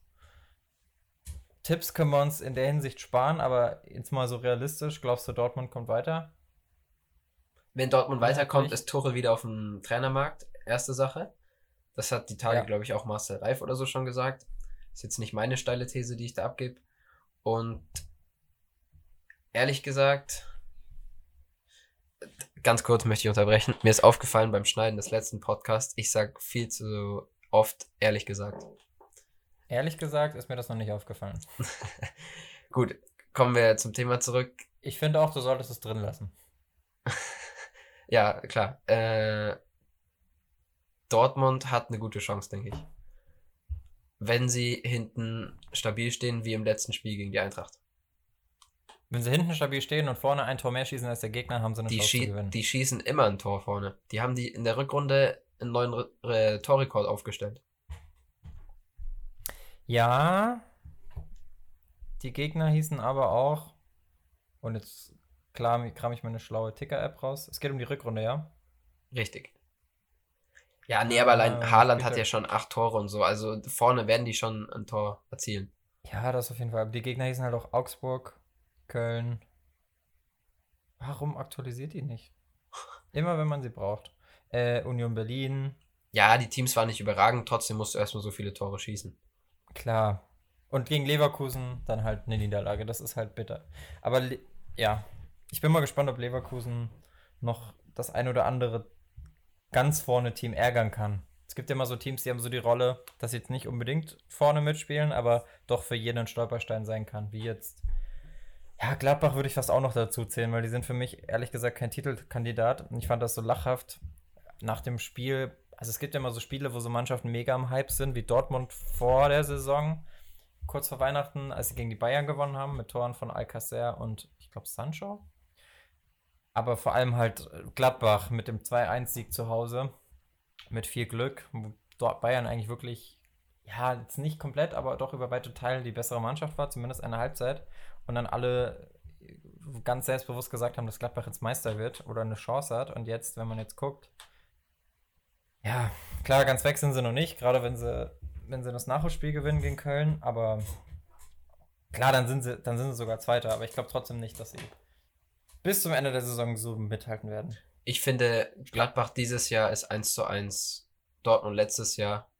Tipps können wir uns in der Hinsicht sparen, aber jetzt mal so realistisch, glaubst du, Dortmund kommt weiter? Wenn Dortmund weiterkommt, ist Tuchel wieder auf dem Trainermarkt. Erste Sache. Das hat die Tage, ja. glaube ich, auch Marcel Reif oder so schon gesagt. Ist jetzt nicht meine steile These, die ich da abgebe. Und ehrlich gesagt, ganz kurz möchte ich unterbrechen. Mir ist aufgefallen beim Schneiden des letzten Podcasts, ich sage viel zu oft ehrlich gesagt. Ehrlich gesagt ist mir das noch nicht aufgefallen. Gut, kommen wir zum Thema zurück. Ich finde auch, du solltest es drin lassen. ja, klar. Äh, Dortmund hat eine gute Chance, denke ich. Wenn sie hinten stabil stehen, wie im letzten Spiel gegen die Eintracht. Wenn sie hinten stabil stehen und vorne ein Tor mehr schießen als der Gegner, haben sie eine die Chance zu gewinnen. Die schießen immer ein Tor vorne. Die haben die in der Rückrunde einen neuen Re Torrekord aufgestellt. Ja. Die Gegner hießen aber auch, und jetzt klar, kram ich meine schlaue Ticker-App raus. Es geht um die Rückrunde, ja? Richtig. Ja, nee, aber allein äh, Haaland hat ja schon acht Tore und so. Also vorne werden die schon ein Tor erzielen. Ja, das auf jeden Fall. Aber die Gegner hießen halt auch Augsburg, Köln. Warum aktualisiert die nicht? Immer wenn man sie braucht. Äh, Union Berlin. Ja, die Teams waren nicht überragend, trotzdem musst du erstmal so viele Tore schießen. Klar. Und gegen Leverkusen dann halt eine Niederlage. Das ist halt bitter. Aber ja, ich bin mal gespannt, ob Leverkusen noch das ein oder andere ganz vorne Team ärgern kann. Es gibt ja immer so Teams, die haben so die Rolle, dass sie jetzt nicht unbedingt vorne mitspielen, aber doch für jeden ein Stolperstein sein kann, wie jetzt. Ja, Gladbach würde ich fast auch noch dazu zählen, weil die sind für mich ehrlich gesagt kein Titelkandidat. Und ich fand das so lachhaft nach dem Spiel. Also es gibt ja immer so Spiele, wo so Mannschaften mega am Hype sind, wie Dortmund vor der Saison, kurz vor Weihnachten, als sie gegen die Bayern gewonnen haben, mit Toren von Alcacer und ich glaube Sancho. Aber vor allem halt Gladbach mit dem 2-1-Sieg zu Hause. Mit viel Glück. Dort Bayern eigentlich wirklich, ja, jetzt nicht komplett, aber doch über weite Teile die bessere Mannschaft war, zumindest eine Halbzeit. Und dann alle ganz selbstbewusst gesagt haben, dass Gladbach jetzt Meister wird oder eine Chance hat. Und jetzt, wenn man jetzt guckt, ja, klar, ganz weg sind sie noch nicht, gerade wenn sie, wenn sie das Nachholspiel gewinnen gegen Köln, aber klar, dann sind sie, dann sind sie sogar Zweiter, aber ich glaube trotzdem nicht, dass sie bis zum Ende der Saison so mithalten werden. Ich finde, Gladbach dieses Jahr ist 1 zu 1 Dortmund letztes Jahr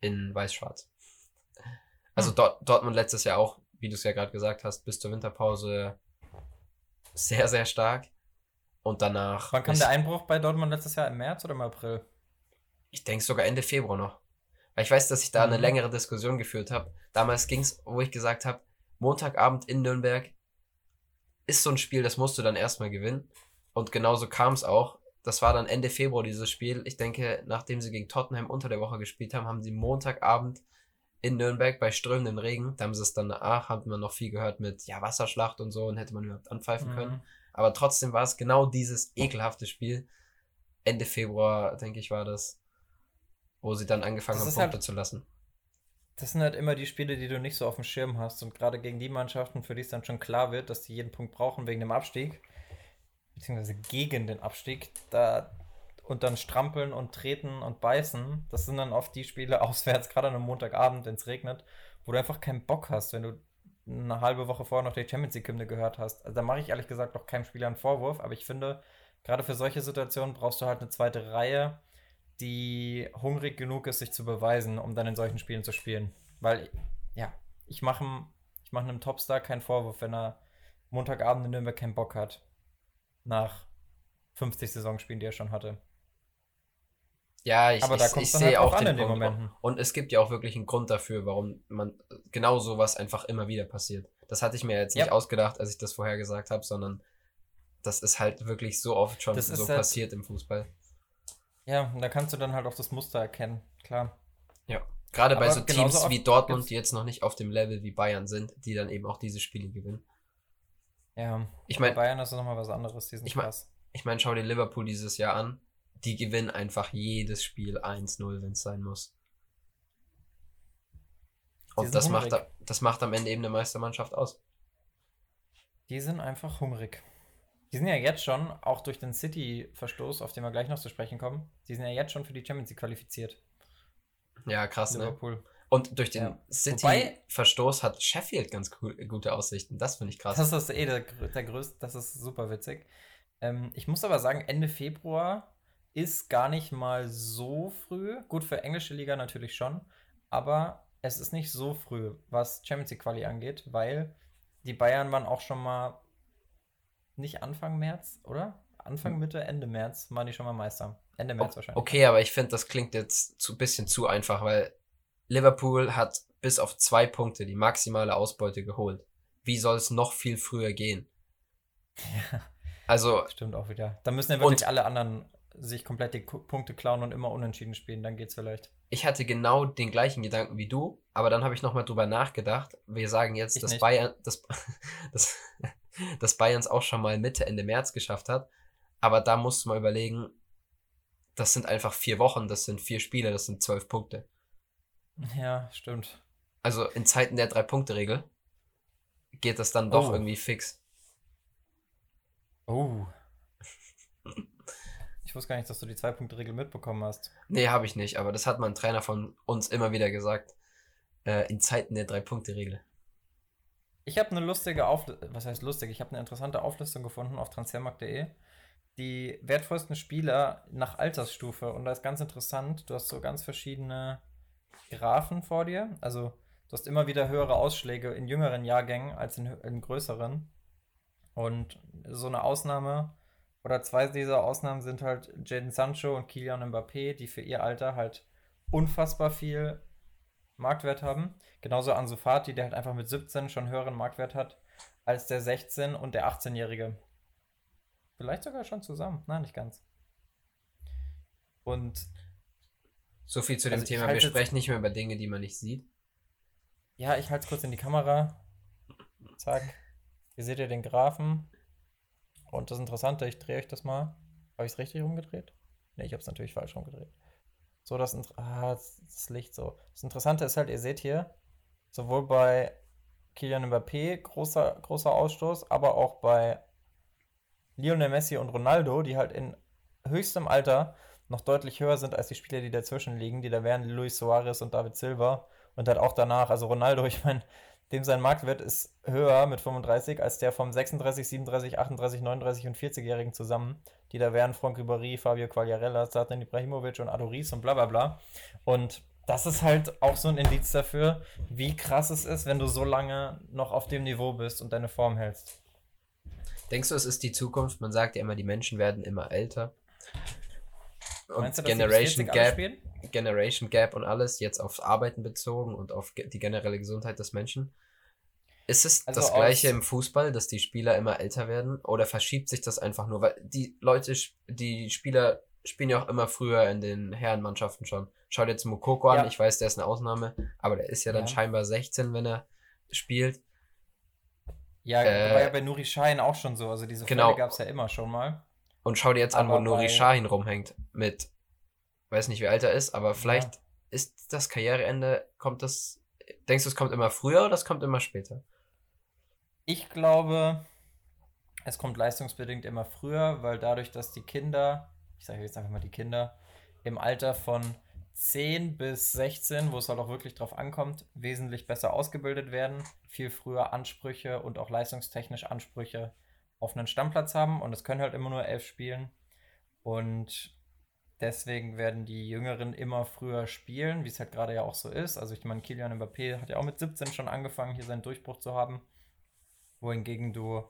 in Weiß-Schwarz. Also hm. Dort, Dortmund letztes Jahr auch, wie du es ja gerade gesagt hast, bis zur Winterpause sehr, sehr stark. Und danach. Wann kam der Einbruch bei Dortmund letztes Jahr? Im März oder im April? Ich denke sogar Ende Februar noch. Weil ich weiß, dass ich da mhm. eine längere Diskussion geführt habe. Damals ging es, wo ich gesagt habe, Montagabend in Nürnberg, ist so ein Spiel, das musst du dann erstmal gewinnen. Und genauso kam es auch. Das war dann Ende Februar dieses Spiel. Ich denke, nachdem sie gegen Tottenham unter der Woche gespielt haben, haben sie Montagabend in Nürnberg bei strömendem Regen, da haben sie es dann, ach, hat man noch viel gehört mit, ja, Wasserschlacht und so und hätte man überhaupt anpfeifen mhm. können. Aber trotzdem war es genau dieses ekelhafte Spiel. Ende Februar, denke ich, war das, wo sie dann angefangen das haben, Punkte halt, zu lassen das sind halt immer die Spiele, die du nicht so auf dem Schirm hast. Und gerade gegen die Mannschaften, für die es dann schon klar wird, dass die jeden Punkt brauchen wegen dem Abstieg, beziehungsweise gegen den Abstieg, da und dann strampeln und treten und beißen, das sind dann oft die Spiele auswärts, gerade an einem Montagabend, wenn es regnet, wo du einfach keinen Bock hast, wenn du eine halbe Woche vorher noch die Champions League-Hymne gehört hast. Also da mache ich ehrlich gesagt noch keinem Spieler einen Vorwurf, aber ich finde, gerade für solche Situationen brauchst du halt eine zweite Reihe, die hungrig genug ist, sich zu beweisen, um dann in solchen Spielen zu spielen. Weil, ja, ich mache ich mach einem Topstar keinen Vorwurf, wenn er Montagabend in Nürnberg keinen Bock hat. Nach 50 Saisonspielen, die er schon hatte. Ja, ich, ich, ich sehe halt auch den Punkt. Momenten. Und es gibt ja auch wirklich einen Grund dafür, warum man genau sowas einfach immer wieder passiert. Das hatte ich mir jetzt nicht ja. ausgedacht, als ich das vorher gesagt habe, sondern das ist halt wirklich so oft schon das so halt passiert im Fußball. Ja, und da kannst du dann halt auch das Muster erkennen, klar. Ja, gerade bei so Teams wie Dortmund, die jetzt noch nicht auf dem Level wie Bayern sind, die dann eben auch diese Spiele gewinnen. Ja, ich meine, Bayern ist nochmal was anderes, diesen ich mein, Ich meine, schau dir Liverpool dieses Jahr an. Die gewinnen einfach jedes Spiel 1-0, wenn es sein muss. Und das macht, das macht am Ende eben eine Meistermannschaft aus. Die sind einfach hungrig. Die sind ja jetzt schon, auch durch den City-Verstoß, auf den wir gleich noch zu sprechen kommen, die sind ja jetzt schon für die Champions League qualifiziert. Ja, krass, ne? Liverpool. ne? Und durch den ja. City-Verstoß hat Sheffield ganz cool, gute Aussichten. Das finde ich krass. Das ist eh der, der größte, das ist super witzig. Ähm, ich muss aber sagen, Ende Februar ist gar nicht mal so früh. Gut, für englische Liga natürlich schon. Aber es ist nicht so früh, was Champions League Quali angeht, weil die Bayern waren auch schon mal nicht Anfang März, oder? Anfang, hm. Mitte, Ende März waren die schon mal Meister. Ende März wahrscheinlich. Okay, aber ich finde, das klingt jetzt ein bisschen zu einfach, weil Liverpool hat bis auf zwei Punkte die maximale Ausbeute geholt. Wie soll es noch viel früher gehen? Ja. Also. Stimmt auch wieder. Da müssen ja wirklich alle anderen sich komplett die Punkte klauen und immer unentschieden spielen, dann geht's vielleicht. Ich hatte genau den gleichen Gedanken wie du, aber dann habe ich nochmal drüber nachgedacht. Wir sagen jetzt, dass Bayern, dass, dass, dass Bayerns auch schon mal Mitte, Ende März geschafft hat. Aber da musst du mal überlegen, das sind einfach vier Wochen, das sind vier Spiele, das sind zwölf Punkte. Ja, stimmt. Also in Zeiten der Drei-Punkte-Regel geht das dann doch oh. irgendwie fix. Oh. Ich wusste gar nicht, dass du die Zwei-Punkte-Regel mitbekommen hast. Nee, habe ich nicht, aber das hat mal ein Trainer von uns immer wieder gesagt. Äh, in Zeiten der Drei-Punkte-Regel. Ich habe eine lustige Auflistung, was heißt lustig? Ich habe eine interessante Auflistung gefunden auf transfermarkt.de. Die wertvollsten Spieler nach Altersstufe. Und da ist ganz interessant, du hast so ganz verschiedene Graphen vor dir. Also du hast immer wieder höhere Ausschläge in jüngeren Jahrgängen als in, in größeren. Und so eine Ausnahme oder zwei dieser Ausnahmen sind halt Jaden Sancho und Kylian Mbappé, die für ihr Alter halt unfassbar viel Marktwert haben. Genauso Ansu Fati, der halt einfach mit 17 schon höheren Marktwert hat als der 16- und der 18-Jährige. Vielleicht sogar schon zusammen. Nein, nicht ganz. Und. So viel zu dem also Thema. Wir sprechen nicht mehr über Dinge, die man nicht sieht. Ja, ich halte es kurz in die Kamera. Zack. Hier seht ihr den Graphen. Und das Interessante, ich drehe euch das mal. Habe ich es richtig rumgedreht? Ne, ich habe es natürlich falsch rumgedreht. So, das, ah, das Licht so. Das Interessante ist halt, ihr seht hier, sowohl bei Kylian Mbappé großer, großer Ausstoß, aber auch bei Lionel Messi und Ronaldo, die halt in höchstem Alter noch deutlich höher sind als die Spieler, die dazwischen liegen, die da wären Luis Suarez und David Silva und halt auch danach. Also Ronaldo, ich meine, dem sein Marktwert ist höher mit 35 als der vom 36, 37, 38, 39 und 40-Jährigen zusammen, die da wären Franck Ribéry, Fabio Quagliarella, Zlatan Ibrahimovic und Adoris und bla bla bla. Und das ist halt auch so ein Indiz dafür, wie krass es ist, wenn du so lange noch auf dem Niveau bist und deine Form hältst. Denkst du, es ist die Zukunft? Man sagt ja immer, die Menschen werden immer älter. Und Meinst du, Generation Gap, Generation Gap und alles jetzt aufs Arbeiten bezogen und auf die generelle Gesundheit des Menschen. Ist es also das gleiche im Fußball, dass die Spieler immer älter werden? Oder verschiebt sich das einfach nur? Weil die Leute, die Spieler spielen ja auch immer früher in den Herrenmannschaften schon. Schaut jetzt Mukoko an, ja. ich weiß, der ist eine Ausnahme, aber der ist ja dann ja. scheinbar 16, wenn er spielt. Ja, äh, war ja bei Nuri Sahin auch schon so. Also diese genau. Fälle gab es ja immer schon mal. Und schau dir jetzt aber an, wo Nuri Sahin rumhängt. Mit, weiß nicht, wie alt er ist, aber vielleicht ja. ist das Karriereende, kommt das, denkst du, es kommt immer früher oder es kommt immer später? Ich glaube, es kommt leistungsbedingt immer früher, weil dadurch, dass die Kinder, ich sage jetzt einfach mal die Kinder, im Alter von 10 bis 16, wo es halt auch wirklich drauf ankommt, wesentlich besser ausgebildet werden, viel früher Ansprüche und auch leistungstechnisch Ansprüche auf einen Stammplatz haben und es können halt immer nur elf spielen. Und deswegen werden die Jüngeren immer früher spielen, wie es halt gerade ja auch so ist. Also ich meine, Kilian Mbappé hat ja auch mit 17 schon angefangen, hier seinen Durchbruch zu haben. Wohingegen du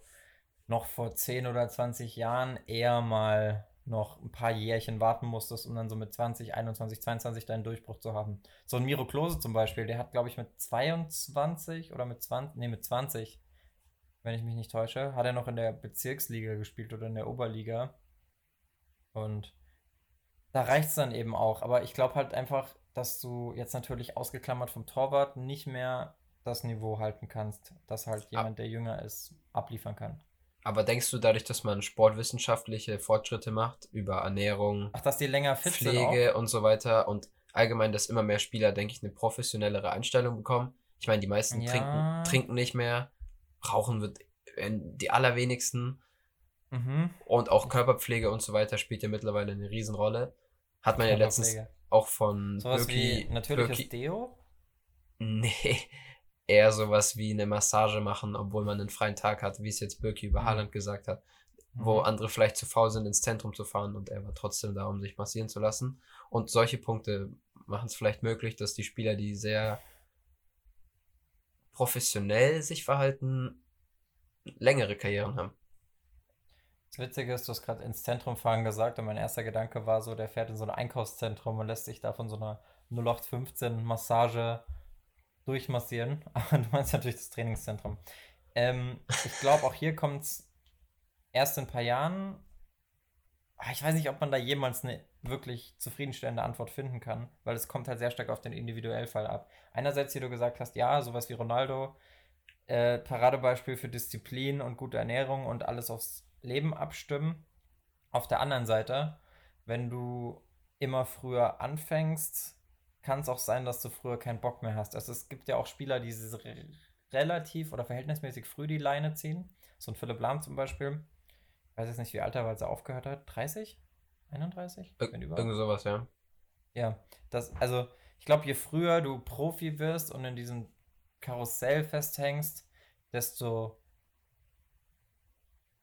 noch vor 10 oder 20 Jahren eher mal noch ein paar Jährchen warten musstest, um dann so mit 20, 21, 22 deinen Durchbruch zu haben. So ein Miro Klose zum Beispiel, der hat, glaube ich, mit 22 oder mit 20, nee, mit 20 wenn ich mich nicht täusche. Hat er noch in der Bezirksliga gespielt oder in der Oberliga. Und da reicht es dann eben auch. Aber ich glaube halt einfach, dass du jetzt natürlich ausgeklammert vom Torwart nicht mehr das Niveau halten kannst, dass halt jemand, der jünger ist, abliefern kann. Aber denkst du dadurch, dass man sportwissenschaftliche Fortschritte macht über Ernährung, Ach, dass die länger fit Pflege und so weiter und allgemein, dass immer mehr Spieler, denke ich, eine professionellere Einstellung bekommen? Ich meine, die meisten ja. trinken, trinken nicht mehr, Rauchen wird die allerwenigsten. Mhm. Und auch Körperpflege und so weiter spielt ja mittlerweile eine Riesenrolle. Hat man ja letztens auch von Sowas Birki, wie natürliches Birki, Deo? Nee, eher sowas wie eine Massage machen, obwohl man einen freien Tag hat, wie es jetzt Birki über mhm. Haaland gesagt hat. Wo mhm. andere vielleicht zu faul sind, ins Zentrum zu fahren und er war trotzdem da, um sich massieren zu lassen. Und solche Punkte machen es vielleicht möglich, dass die Spieler, die sehr professionell sich verhalten, längere Karrieren haben. Das Witzige ist, du hast gerade ins Zentrum fahren gesagt und mein erster Gedanke war so, der fährt in so ein Einkaufszentrum und lässt sich da von so einer 0815 Massage durchmassieren. Aber du meinst natürlich das Trainingszentrum. Ähm, ich glaube, auch hier kommt es erst in ein paar Jahren. Ah, ich weiß nicht, ob man da jemals eine wirklich zufriedenstellende Antwort finden kann, weil es kommt halt sehr stark auf den Individuellfall ab. Einerseits, wie du gesagt hast, ja, sowas wie Ronaldo, äh, Paradebeispiel für Disziplin und gute Ernährung und alles aufs Leben abstimmen. Auf der anderen Seite, wenn du immer früher anfängst, kann es auch sein, dass du früher keinen Bock mehr hast. Also es gibt ja auch Spieler, die relativ oder verhältnismäßig früh die Leine ziehen. So ein Philipp Lahm zum Beispiel. Ich weiß jetzt nicht, wie alt er war, als er aufgehört hat. 30? 31? Ir Irgendwie sowas, ja. Ja, das, also ich glaube, je früher du Profi wirst und in diesem Karussell festhängst, desto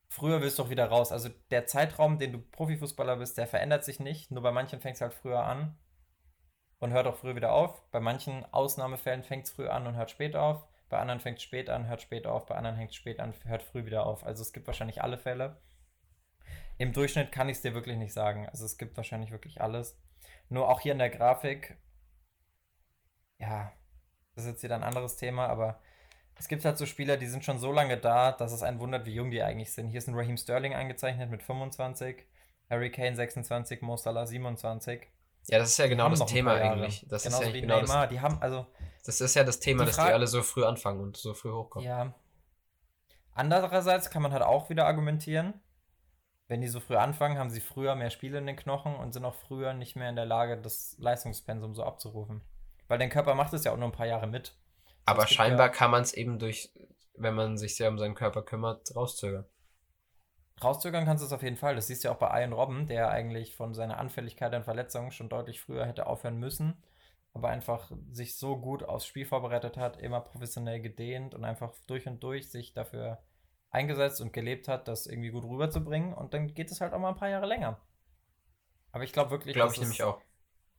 früher wirst du auch wieder raus. Also der Zeitraum, den du Profifußballer bist, der verändert sich nicht. Nur bei manchen fängst du halt früher an und hört auch früher wieder auf. Bei manchen Ausnahmefällen fängt es früh an und hört spät auf. Bei anderen fängt es spät an, hört spät auf. Bei anderen hängt es spät an, hört früh wieder auf. Also es gibt wahrscheinlich alle Fälle. Im Durchschnitt kann ich es dir wirklich nicht sagen. Also es gibt wahrscheinlich wirklich alles. Nur auch hier in der Grafik, ja, das ist jetzt wieder ein anderes Thema, aber es gibt halt so Spieler, die sind schon so lange da, dass es einen wundert, wie jung die eigentlich sind. Hier ist ein Raheem Sterling eingezeichnet mit 25, Harry Kane 26, Mo Salah 27. Ja, das ist ja genau das Thema eigentlich. Das Genauso ist ja wie genau Neymar, das, die haben also das ist ja das Thema, dass die alle so früh anfangen und so früh hochkommen. Ja. Andererseits kann man halt auch wieder argumentieren, wenn die so früh anfangen, haben sie früher mehr Spiele in den Knochen und sind auch früher nicht mehr in der Lage, das Leistungspensum so abzurufen. Weil dein Körper macht es ja auch nur ein paar Jahre mit. Aber scheinbar ja, kann man es eben durch, wenn man sich sehr um seinen Körper kümmert, rauszögern. Rauszögern kannst du es auf jeden Fall. Das siehst du ja auch bei Ian Robben, der eigentlich von seiner Anfälligkeit an Verletzungen schon deutlich früher hätte aufhören müssen, aber einfach sich so gut aufs Spiel vorbereitet hat, immer professionell gedehnt und einfach durch und durch sich dafür eingesetzt und gelebt hat, das irgendwie gut rüberzubringen. Und dann geht es halt auch mal ein paar Jahre länger. Aber ich glaube wirklich, glaube ich nämlich auch.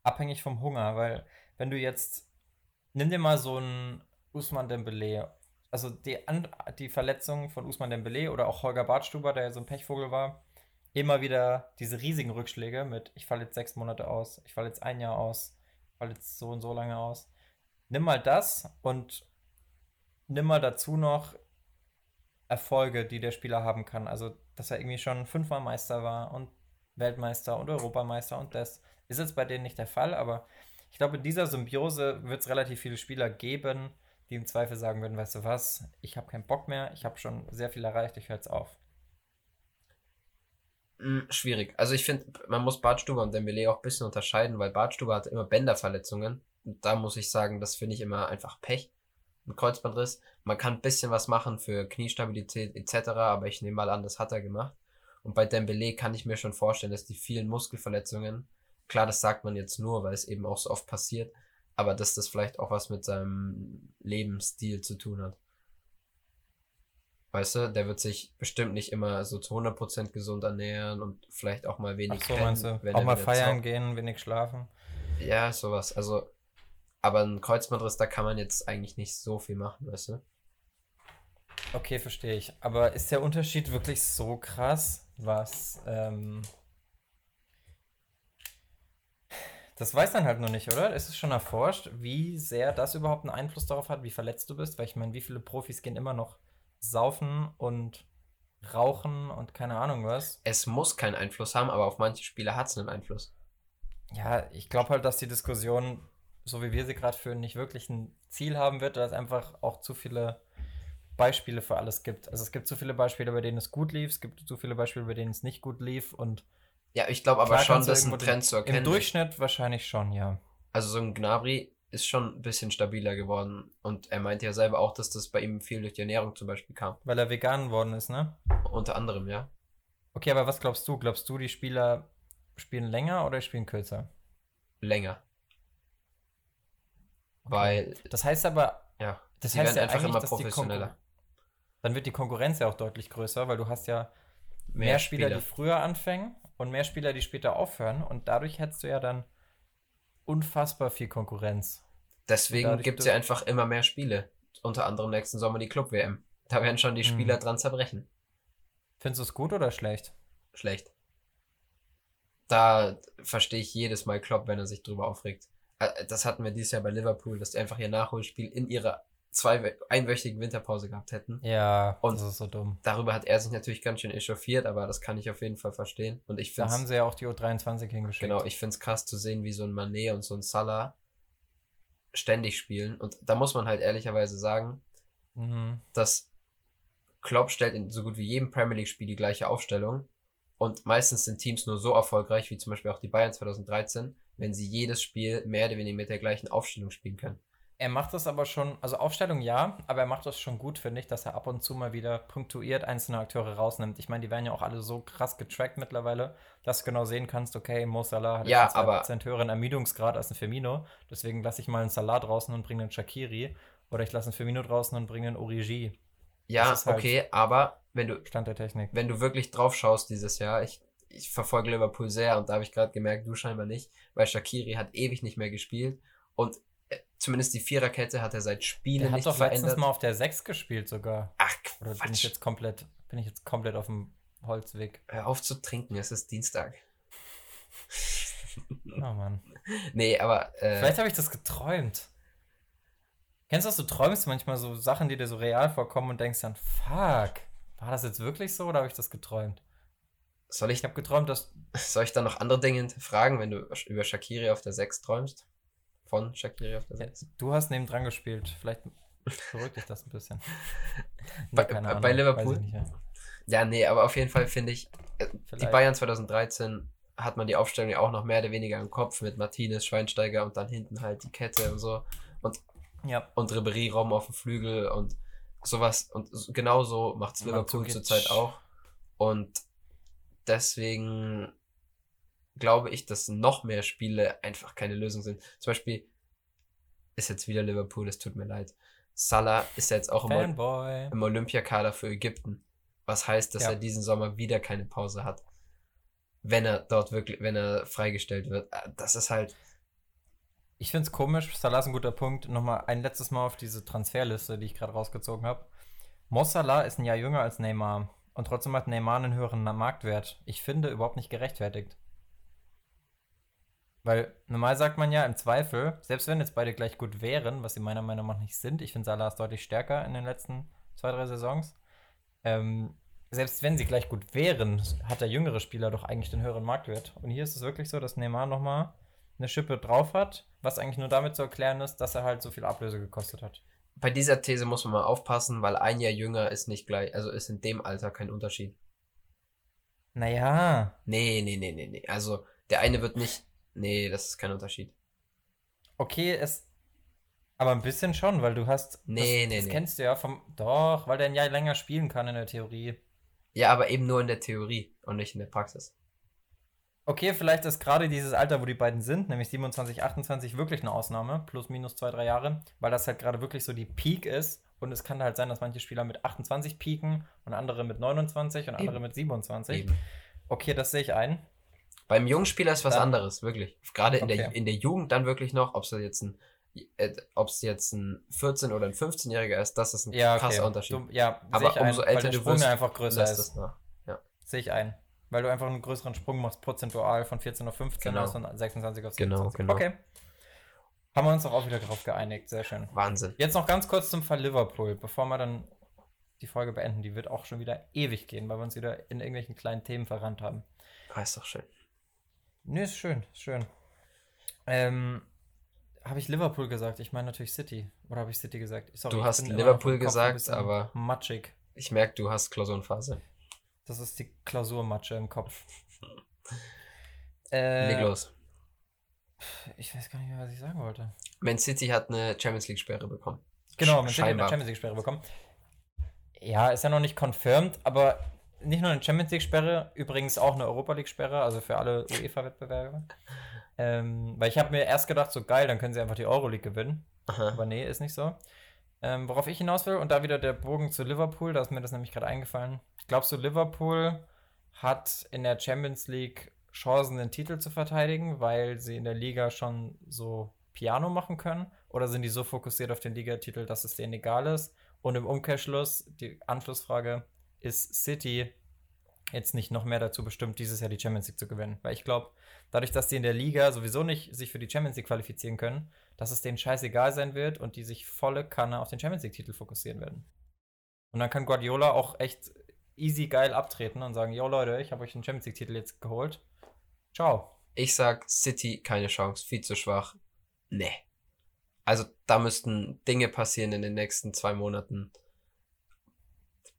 Abhängig vom Hunger, weil wenn du jetzt nimm dir mal so einen Usman Dembele also die, die Verletzung von Usman Dembele oder auch Holger Bartstuber, der ja so ein Pechvogel war, immer wieder diese riesigen Rückschläge mit, ich falle jetzt sechs Monate aus, ich falle jetzt ein Jahr aus, ich falle jetzt so und so lange aus. Nimm mal das und nimm mal dazu noch Erfolge, die der Spieler haben kann. Also, dass er irgendwie schon fünfmal Meister war und Weltmeister und Europameister und das ist jetzt bei denen nicht der Fall, aber ich glaube, in dieser Symbiose wird es relativ viele Spieler geben, die im Zweifel sagen würden, weißt du was, ich habe keinen Bock mehr, ich habe schon sehr viel erreicht, ich höre jetzt auf. Hm, schwierig. Also ich finde, man muss Bartstuber und Dembele auch ein bisschen unterscheiden, weil Bartstuber hatte immer Bänderverletzungen. Und da muss ich sagen, das finde ich immer einfach Pech. Ein Kreuzbandriss. Man kann ein bisschen was machen für Kniestabilität etc., aber ich nehme mal an, das hat er gemacht. Und bei Dembele kann ich mir schon vorstellen, dass die vielen Muskelverletzungen, klar, das sagt man jetzt nur, weil es eben auch so oft passiert, aber dass das vielleicht auch was mit seinem Lebensstil zu tun hat. Weißt du, der wird sich bestimmt nicht immer so zu 100% gesund ernähren und vielleicht auch mal wenig Ach so, meinst du? Auch mal feiern zockt. gehen, wenig schlafen. Ja, sowas. Also, aber ein Kreuzbandriss, da kann man jetzt eigentlich nicht so viel machen, weißt du? Okay, verstehe ich. Aber ist der Unterschied wirklich so krass, was ähm, Das weiß man halt noch nicht, oder? Ist es schon erforscht, wie sehr das überhaupt einen Einfluss darauf hat, wie verletzt du bist? Weil ich meine, wie viele Profis gehen immer noch saufen und rauchen und keine Ahnung was? Es muss keinen Einfluss haben, aber auf manche Spieler hat es einen Einfluss. Ja, ich glaube halt, dass die Diskussion, so wie wir sie gerade führen, nicht wirklich ein Ziel haben wird, dass es einfach auch zu viele Beispiele für alles gibt. Also es gibt zu viele Beispiele, bei denen es gut lief, es gibt zu viele Beispiele, bei denen es nicht gut lief und ja, ich glaube aber schon, dass ein Trend zu erkennen Im Durchschnitt wahrscheinlich schon, ja. Also so ein Gnabry ist schon ein bisschen stabiler geworden. Und er meinte ja selber auch, dass das bei ihm viel durch die Ernährung zum Beispiel kam. Weil er vegan geworden ist, ne? Unter anderem, ja. Okay, aber was glaubst du? Glaubst du, die Spieler spielen länger oder spielen kürzer? Länger. Okay. Weil. Das heißt aber. Ja. Das heißt ja einfach immer professioneller. Dann wird die Konkurrenz ja auch deutlich größer, weil du hast ja mehr, mehr Spieler, Spieler, die früher anfangen und mehr Spieler, die später aufhören. Und dadurch hättest du ja dann unfassbar viel Konkurrenz. Deswegen gibt es ja einfach immer mehr Spiele. Unter anderem nächsten Sommer die Club-WM. Da werden schon die Spieler mhm. dran zerbrechen. Findest du es gut oder schlecht? Schlecht. Da verstehe ich jedes Mal Klopp, wenn er sich drüber aufregt. Äh, das hatten wir dieses Jahr bei Liverpool, dass die einfach ihr Nachholspiel in ihrer zwei einwöchigen Winterpause gehabt hätten. Ja, und das ist so dumm. Darüber hat er sich natürlich ganz schön echauffiert, aber das kann ich auf jeden Fall verstehen. Und ich Da haben sie ja auch die U23 hingeschickt. Genau, ich finde es krass zu sehen, wie so ein Manet und so ein Salah ständig spielen. Und da muss man halt ehrlicherweise sagen, mhm. dass Klopp stellt in so gut wie jedem Premier League-Spiel die gleiche Aufstellung. Und meistens sind Teams nur so erfolgreich, wie zum Beispiel auch die Bayern 2013, wenn sie jedes Spiel mehr oder weniger mit der gleichen Aufstellung spielen können Er macht das aber schon, also Aufstellung ja, aber er macht das schon gut, finde ich, dass er ab und zu mal wieder punktuiert einzelne Akteure rausnimmt. Ich meine, die werden ja auch alle so krass getrackt mittlerweile, dass du genau sehen kannst, okay, Mo Salah hat ja, aber 2% höheren Ermüdungsgrad als ein Firmino, deswegen lasse ich mal einen Salah draußen und bringe einen Shakiri oder ich lasse einen Firmino draußen und bringe einen Origi. Ja, halt okay, aber wenn du Stand der Technik. Wenn du wirklich drauf schaust dieses Jahr, ich, ich verfolge Liverpool sehr und da habe ich gerade gemerkt, du scheinbar nicht, weil Shakiri hat ewig nicht mehr gespielt und zumindest die Viererkette hat er seit Spielen der nicht verändert. hat doch letztens mal auf der 6 gespielt sogar. Ach, Oder bin ich jetzt komplett, bin ich jetzt komplett auf dem Holzweg? Hör auf zu trinken, es ist Dienstag. oh Mann. Nee, aber. Äh, Vielleicht habe ich das geträumt. Kennst du das, du träumst manchmal so Sachen, die dir so real vorkommen und denkst dann, fuck, war das jetzt wirklich so oder habe ich das geträumt? Soll ich. Habe geträumt, dass. Soll ich dann noch andere Dinge fragen, wenn du über Shakiri auf der 6 träumst? von Shakiri auf der 6. Du hast neben dran gespielt. Vielleicht beruhigt dich das ein bisschen. bei, nee, bei, Liverpool? Nicht, ja. ja. nee, aber auf jeden Fall finde ich, äh, Vielleicht. die Bayern 2013 hat man die Aufstellung ja auch noch mehr oder weniger im Kopf mit Martinez, Schweinsteiger und dann hinten halt die Kette und so. Und, ja. und Ribery Raum auf dem Flügel und sowas. Und genauso macht es Liverpool zurzeit auch. Und deswegen glaube ich, dass noch mehr Spiele einfach keine Lösung sind. Zum Beispiel ist jetzt wieder Liverpool, es tut mir leid. Salah ist jetzt auch im, im Olympiakader für Ägypten. Was heißt, dass ja. er diesen Sommer wieder keine Pause hat. Wenn er dort wirklich, wenn er freigestellt wird. Äh, das ist halt. Ich finde es komisch, Salah ist ein guter Punkt. Nochmal ein letztes Mal auf diese Transferliste, die ich gerade rausgezogen habe. Mo Salah ist ein Jahr jünger als Neymar. Und trotzdem hat Neymar einen höheren Marktwert. Ich finde überhaupt nicht gerechtfertigt. Weil normal sagt man ja im Zweifel, selbst wenn jetzt beide gleich gut wären, was sie meiner Meinung nach nicht sind, ich finde Salah ist deutlich stärker in den letzten zwei, drei Saisons. Ähm, selbst wenn sie gleich gut wären, hat der jüngere Spieler doch eigentlich den höheren Marktwert. Und hier ist es wirklich so, dass Neymar nochmal eine Schippe drauf hat, was eigentlich nur damit zu erklären ist, dass er halt so viel Ablöse gekostet hat. Bei dieser These muss man mal aufpassen, weil ein Jahr jünger ist nicht gleich, also ist in dem Alter kein Unterschied. Naja. Nee, nee, nee, nee, nee. Also der eine wird nicht Nee, das ist kein Unterschied. Okay, es. Aber ein bisschen schon, weil du hast. Nee, das, nee, das nee. kennst du ja vom. Doch, weil der ein Jahr länger spielen kann in der Theorie. Ja, aber eben nur in der Theorie und nicht in der Praxis. Okay, vielleicht ist gerade dieses Alter, wo die beiden sind, nämlich 27, 28, wirklich eine Ausnahme, plus minus zwei, drei Jahre, weil das halt gerade wirklich so die Peak ist. Und es kann halt sein, dass manche Spieler mit 28 peaken und andere mit 29 und andere mit 27. Eben. Okay, das sehe ich ein. Beim Jungspieler ist was dann, anderes, wirklich. Gerade in, okay. der, in der Jugend dann wirklich noch, ob es jetzt ein äh, ob es jetzt ein 14- oder ein 15-Jähriger ist, das ist ein ja, krasser okay. Unterschied. Du, ja, aber umso ein, älter du wirst, einfach größer ist. Ja. Sehe ich ein. Weil du einfach einen größeren Sprung machst, prozentual von 14 auf 15 genau. von 26 auf 27. Genau, genau. Okay. Haben wir uns auch wieder darauf geeinigt. Sehr schön. Wahnsinn. Jetzt noch ganz kurz zum Fall Liverpool, bevor wir dann die Folge beenden. Die wird auch schon wieder ewig gehen, weil wir uns wieder in irgendwelchen kleinen Themen verrannt haben. Ah, ist doch schön. Nee, ist schön, ist schön. Ähm, habe ich Liverpool gesagt? Ich meine natürlich City. Oder habe ich City gesagt? Sorry, du hast Liverpool gesagt, aber. Matschig. Ich merke, du hast Klausurenphase. Das ist die Klausurmatsche im Kopf. äh, Leg los. Ich weiß gar nicht mehr, was ich sagen wollte. Man City hat eine Champions League-Sperre bekommen. Genau, Man City hat eine Champions League-Sperre bekommen. Ja, ist ja noch nicht confirmed, aber nicht nur eine Champions League-Sperre, übrigens auch eine Europa League-Sperre, also für alle UEFA-Wettbewerbe. Ähm, weil ich habe mir erst gedacht, so geil, dann können sie einfach die Euroleague gewinnen. Aha. Aber nee, ist nicht so. Ähm, worauf ich hinaus will, und da wieder der Bogen zu Liverpool, da ist mir das nämlich gerade eingefallen. Glaubst du, Liverpool hat in der Champions League Chancen, den Titel zu verteidigen, weil sie in der Liga schon so Piano machen können? Oder sind die so fokussiert auf den Ligatitel, dass es denen egal ist? Und im Umkehrschluss, die Anschlussfrage, ist City jetzt nicht noch mehr dazu bestimmt, dieses Jahr die Champions League zu gewinnen. Weil ich glaube, dadurch, dass die in der Liga sowieso nicht sich für die Champions League qualifizieren können, dass es denen scheißegal sein wird und die sich volle Kanne auf den Champions League-Titel fokussieren werden. Und dann kann Guardiola auch echt easy geil abtreten und sagen, yo Leute, ich habe euch den Champions League-Titel jetzt geholt. Ciao. Ich sag City keine Chance, viel zu schwach. Nee. Also da müssten Dinge passieren in den nächsten zwei Monaten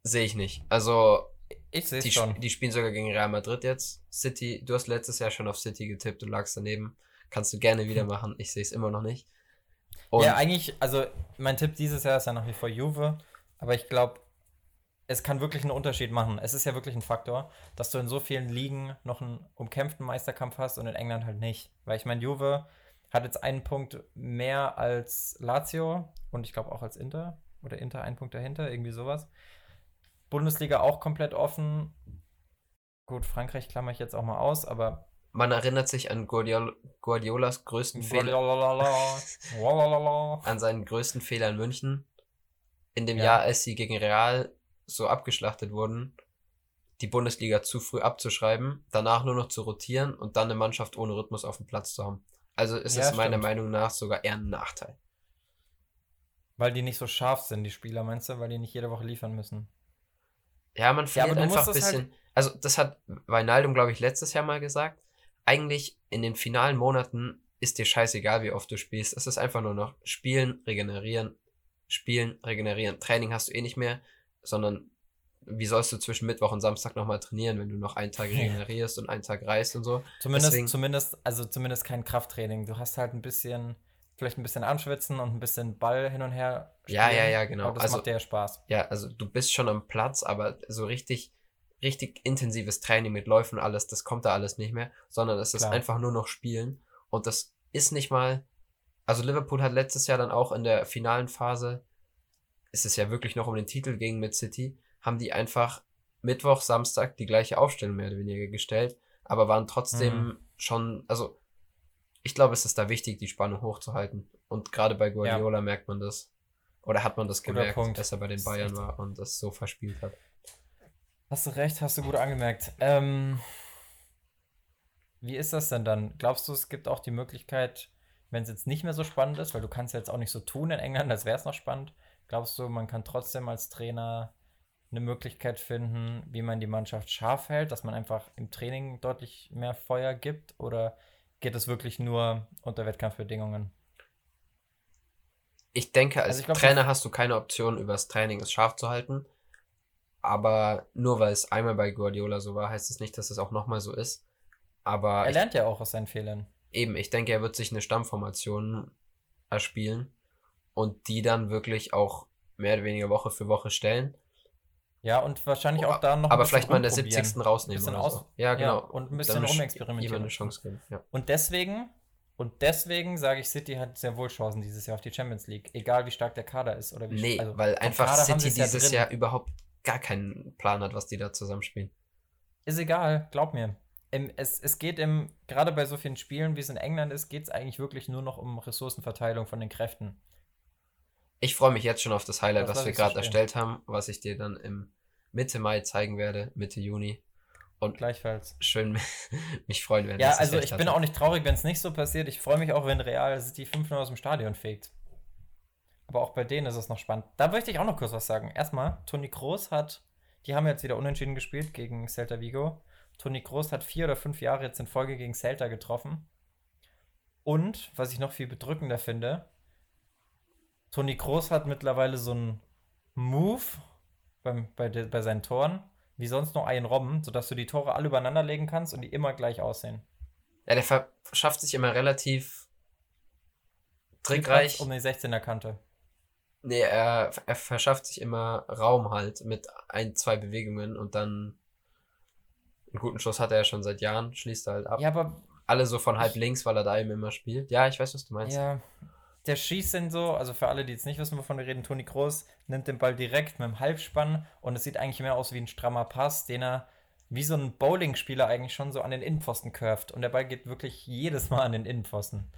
Sehe ich nicht. Also, ich sehe die, schon. Die spielen sogar gegen Real Madrid jetzt. City, du hast letztes Jahr schon auf City getippt, du lagst daneben. Kannst du gerne wieder machen. Ich sehe es immer noch nicht. Und ja, eigentlich, also mein Tipp dieses Jahr ist ja nach wie vor Juve, aber ich glaube, es kann wirklich einen Unterschied machen. Es ist ja wirklich ein Faktor, dass du in so vielen Ligen noch einen umkämpften Meisterkampf hast und in England halt nicht. Weil ich meine, Juve hat jetzt einen Punkt mehr als Lazio und ich glaube auch als Inter oder Inter einen Punkt dahinter, irgendwie sowas. Bundesliga auch komplett offen. Gut, Frankreich klammer ich jetzt auch mal aus, aber. Man erinnert sich an Guardiol Guardiolas größten Fehler. an seinen größten Fehler in München. In dem ja. Jahr, als sie gegen Real so abgeschlachtet wurden, die Bundesliga zu früh abzuschreiben, danach nur noch zu rotieren und dann eine Mannschaft ohne Rhythmus auf dem Platz zu haben. Also ist ja, es meiner Meinung nach sogar eher ein Nachteil. Weil die nicht so scharf sind, die Spieler, meinst du? Weil die nicht jede Woche liefern müssen. Ja, man verliert ja, einfach ein bisschen. Halt also, das hat Weinaldum, glaube ich, letztes Jahr mal gesagt. Eigentlich in den finalen Monaten ist dir scheißegal, wie oft du spielst. Es ist einfach nur noch spielen, regenerieren, spielen, regenerieren. Training hast du eh nicht mehr sondern wie sollst du zwischen Mittwoch und Samstag nochmal trainieren, wenn du noch einen Tag regenerierst und einen Tag reist und so? Zumindest, Deswegen, zumindest, also zumindest kein Krafttraining. Du hast halt ein bisschen, vielleicht ein bisschen anschwitzen und ein bisschen Ball hin und her. Spielen, ja, ja, ja, genau. Aber das also, macht dir ja Spaß. Ja, also du bist schon am Platz, aber so richtig, richtig intensives Training mit Läufen und alles, das kommt da alles nicht mehr, sondern es ist einfach nur noch Spielen. Und das ist nicht mal. Also Liverpool hat letztes Jahr dann auch in der finalen Phase ist es ja wirklich noch um den Titel gegen Mid City, haben die einfach Mittwoch, Samstag die gleiche Aufstellung mehr oder weniger gestellt, aber waren trotzdem mhm. schon, also ich glaube, es ist da wichtig, die Spannung hochzuhalten. Und gerade bei Guardiola ja. merkt man das. Oder hat man das gemerkt, dass er bei den Bayern war und das so verspielt hat. Hast du recht, hast du gut angemerkt. Ähm, wie ist das denn dann? Glaubst du, es gibt auch die Möglichkeit, wenn es jetzt nicht mehr so spannend ist, weil du kannst ja jetzt auch nicht so tun in England, als wäre es noch spannend, Glaubst du, man kann trotzdem als Trainer eine Möglichkeit finden, wie man die Mannschaft scharf hält, dass man einfach im Training deutlich mehr Feuer gibt? Oder geht es wirklich nur unter Wettkampfbedingungen? Ich denke, als also ich glaub, Trainer hast du keine Option, übers Training es scharf zu halten. Aber nur weil es einmal bei Guardiola so war, heißt es nicht, dass es auch nochmal so ist. Aber er lernt ich, ja auch aus seinen Fehlern. Eben, ich denke, er wird sich eine Stammformation erspielen und die dann wirklich auch mehr oder weniger Woche für Woche stellen. Ja, und wahrscheinlich auch da noch. Aber vielleicht mal in der 70. rausnehmen. Oder so. Ja, genau. Ja, und ein bisschen rumexperimentieren. Eine Chance geben. Ja. Und deswegen, und deswegen sage ich, City hat sehr wohl Chancen dieses Jahr auf die Champions League. Egal wie stark der Kader ist. Oder wie nee, also, weil einfach City dieses ja Jahr überhaupt gar keinen Plan hat, was die da zusammenspielen. Ist egal, glaub mir. Es, es geht im, gerade bei so vielen Spielen, wie es in England ist, geht es eigentlich wirklich nur noch um Ressourcenverteilung von den Kräften. Ich freue mich jetzt schon auf das Highlight, das was wir gerade erstellt haben, was ich dir dann im Mitte Mai zeigen werde, Mitte Juni. Und gleichfalls. Schön mich freuen werden. Ja, also ich hatte. bin auch nicht traurig, wenn es nicht so passiert. Ich freue mich auch, wenn Real City 5-0 aus dem Stadion fegt. Aber auch bei denen ist es noch spannend. Da möchte ich auch noch kurz was sagen. Erstmal, Toni Kroos hat, die haben jetzt wieder unentschieden gespielt gegen Celta Vigo. Toni Kroos hat vier oder fünf Jahre jetzt in Folge gegen Celta getroffen. Und, was ich noch viel bedrückender finde, Toni Kroos hat mittlerweile so einen Move beim, bei, de, bei seinen Toren, wie sonst nur ein Robben, sodass du die Tore alle übereinander legen kannst und die immer gleich aussehen. Ja, der verschafft sich immer relativ trickreich. Um die 16er Kante. Nee, er, er verschafft sich immer Raum halt mit ein, zwei Bewegungen und dann einen guten Schuss hat er ja schon seit Jahren, schließt er halt ab. Ja, aber. Alle so von halb links, weil er da eben immer spielt. Ja, ich weiß, was du meinst. Ja, der schießt den so, also für alle, die jetzt nicht wissen, wovon wir reden, Toni Kroos nimmt den Ball direkt mit dem Halbspann und es sieht eigentlich mehr aus wie ein strammer Pass, den er wie so ein Bowling-Spieler eigentlich schon so an den Innenpfosten curvt. Und der Ball geht wirklich jedes Mal an den Innenpfosten.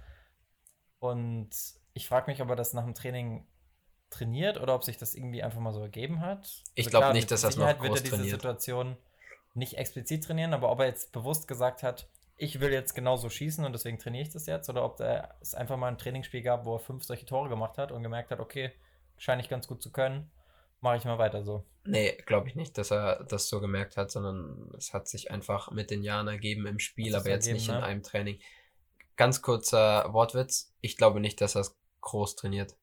Und ich frage mich, ob er das nach dem Training trainiert oder ob sich das irgendwie einfach mal so ergeben hat. Ich also glaube nicht, dass das noch groß wird er diese trainiert. Situation nicht explizit trainieren, aber ob er jetzt bewusst gesagt hat, ich will jetzt genauso schießen und deswegen trainiere ich das jetzt, oder ob es einfach mal ein Trainingsspiel gab, wo er fünf solche Tore gemacht hat und gemerkt hat, okay, scheine ich ganz gut zu können, mache ich mal weiter so. Nee, glaube ich nicht, dass er das so gemerkt hat, sondern es hat sich einfach mit den Jahren ergeben im Spiel, aber jetzt ergeben, nicht ne? in einem Training. Ganz kurzer Wortwitz, ich glaube nicht, dass er es groß trainiert.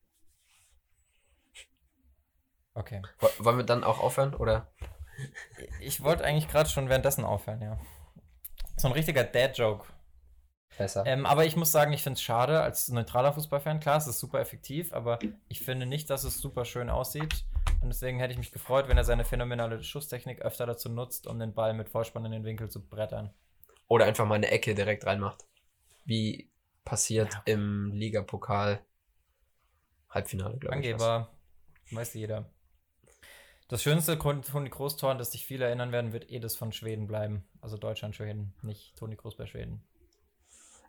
Okay. Wollen wir dann auch aufhören, oder? Ich wollte eigentlich gerade schon währenddessen aufhören, ja. So ein richtiger Dad-Joke. besser. Ähm, aber ich muss sagen, ich finde es schade, als neutraler Fußballfan, klar, es ist super effektiv, aber ich finde nicht, dass es super schön aussieht. Und deswegen hätte ich mich gefreut, wenn er seine phänomenale Schusstechnik öfter dazu nutzt, um den Ball mit Vollspann in den Winkel zu brettern. Oder einfach mal eine Ecke direkt reinmacht. Wie passiert ja. im Ligapokal Halbfinale, glaube ich. Angeber. Weiß jeder. Das schönste Toni Kroos-Tor, an das sich viele erinnern werden, wird eh das von Schweden bleiben. Also Deutschland-Schweden, nicht Toni Kroos bei Schweden.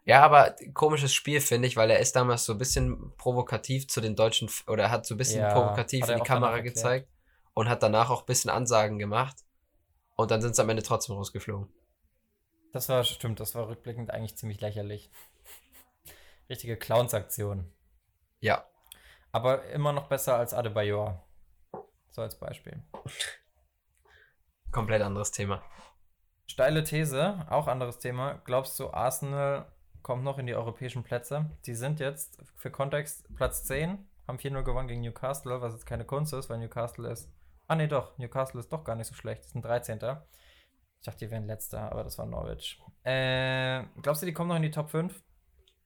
Ja, aber komisches Spiel, finde ich, weil er ist damals so ein bisschen provokativ zu den Deutschen, oder hat so ein bisschen ja, provokativ in die Kamera gezeigt und hat danach auch ein bisschen Ansagen gemacht. Und dann sind sie am Ende trotzdem rausgeflogen. Das war, stimmt, das war rückblickend eigentlich ziemlich lächerlich. Richtige Clowns-Aktion. Ja. Aber immer noch besser als Adebayor. So als Beispiel. Komplett anderes Thema. Steile These, auch anderes Thema. Glaubst du, Arsenal kommt noch in die europäischen Plätze? Die sind jetzt für Kontext Platz 10, haben 4-0 gewonnen gegen Newcastle, was jetzt keine Kunst ist, weil Newcastle ist. Ah, nee, doch. Newcastle ist doch gar nicht so schlecht. Das ist ein 13. Ich dachte, die wären letzter, aber das war Norwich. Äh, glaubst du, die kommen noch in die Top 5?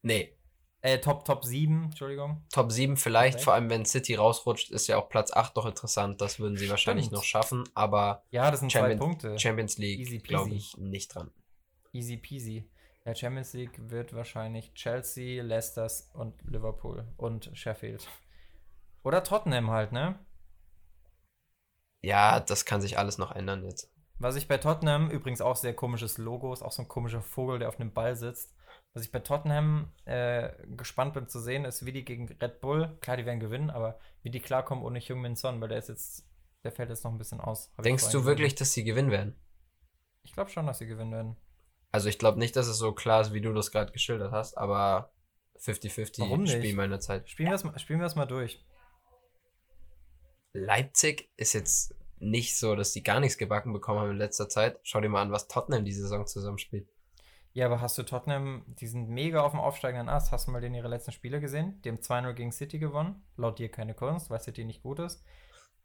Nee. Äh, Top, Top 7, Entschuldigung. Top 7 vielleicht, okay. vor allem wenn City rausrutscht, ist ja auch Platz 8 noch interessant. Das würden sie wahrscheinlich Stimmt. noch schaffen, aber ja, das sind Champions, zwei Punkte. Champions League glaube ich nicht dran. Easy peasy. Der Champions League wird wahrscheinlich Chelsea, Leicester und Liverpool und Sheffield. Oder Tottenham halt, ne? Ja, das kann sich alles noch ändern jetzt. Was ich bei Tottenham, übrigens auch sehr komisches Logo, ist auch so ein komischer Vogel, der auf einem Ball sitzt. Was ich bei Tottenham äh, gespannt bin zu sehen, ist, wie die gegen Red Bull, klar, die werden gewinnen, aber wie die klarkommen ohne Jungmin Son, weil der ist jetzt, der fällt jetzt noch ein bisschen aus. Denkst du wirklich, dass sie gewinnen werden? Ich glaube schon, dass sie gewinnen werden. Also ich glaube nicht, dass es so klar ist, wie du das gerade geschildert hast, aber 50-50 Spiel meiner Zeit. Spielen wir es mal, spielen mal durch. Leipzig ist jetzt nicht so, dass die gar nichts gebacken bekommen haben in letzter Zeit. Schau dir mal an, was Tottenham die Saison zusammenspielt. Ja, aber hast du Tottenham, die sind mega auf dem aufsteigenden Ast. Hast du mal den ihre letzten Spiele gesehen? Die haben 2-0 gegen City gewonnen. Laut dir keine Kunst, weil City nicht gut ist.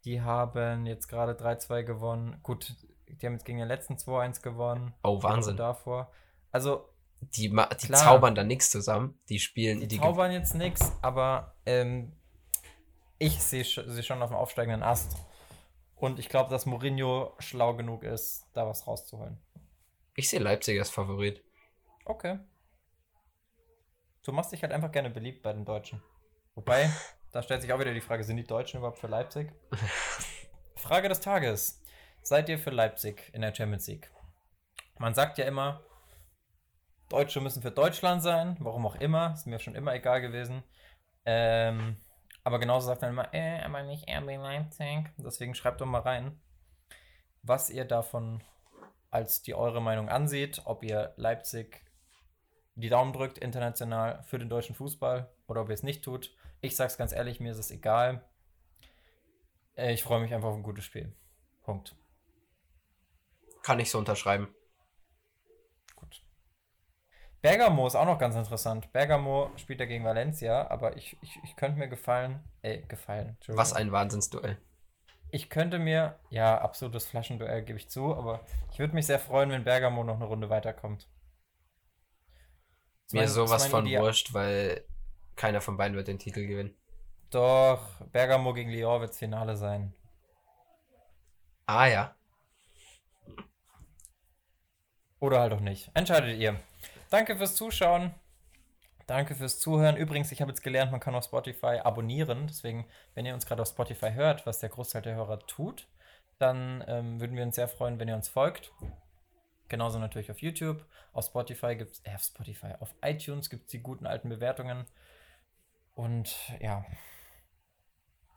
Die haben jetzt gerade 3-2 gewonnen. Gut, die haben jetzt gegen den letzten 2-1 gewonnen. Oh, Wahnsinn. Davor. Also. Die, die zaubern da nichts zusammen. Die spielen. Die, die zaubern jetzt nichts, aber ähm, ich sehe sie schon auf dem aufsteigenden Ast. Und ich glaube, dass Mourinho schlau genug ist, da was rauszuholen. Ich sehe Leipzig als Favorit. Okay. Du machst dich halt einfach gerne beliebt bei den Deutschen. Wobei, da stellt sich auch wieder die Frage, sind die Deutschen überhaupt für Leipzig? Frage des Tages. Seid ihr für Leipzig in der Champions League? Man sagt ja immer, Deutsche müssen für Deutschland sein, warum auch immer, ist mir schon immer egal gewesen. Ähm, aber genauso sagt man immer, äh, aber nicht RB Leipzig. Deswegen schreibt doch mal rein, was ihr davon als die eure Meinung ansieht, ob ihr Leipzig die Daumen drückt international für den deutschen Fußball oder ob ihr es nicht tut. Ich sag's ganz ehrlich, mir ist es egal. Äh, ich freue mich einfach auf ein gutes Spiel. Punkt. Kann ich so unterschreiben. Gut. Bergamo ist auch noch ganz interessant. Bergamo spielt ja gegen Valencia, aber ich, ich, ich könnte mir gefallen. Ey, gefallen. Was ein Wahnsinnsduell. Ich könnte mir, ja, absolutes Flaschenduell gebe ich zu, aber ich würde mich sehr freuen, wenn Bergamo noch eine Runde weiterkommt. Mir mein, sowas von Idee. wurscht, weil keiner von beiden wird den Titel gewinnen. Doch, Bergamo gegen Lyon wird das Finale sein. Ah ja. Oder halt auch nicht. Entscheidet ihr. Danke fürs Zuschauen. Danke fürs Zuhören. Übrigens, ich habe jetzt gelernt, man kann auf Spotify abonnieren. Deswegen, wenn ihr uns gerade auf Spotify hört, was der Großteil der Hörer tut, dann ähm, würden wir uns sehr freuen, wenn ihr uns folgt. Genauso natürlich auf YouTube. Auf Spotify gibt es, äh, auf Spotify, auf iTunes gibt es die guten alten Bewertungen. Und ja.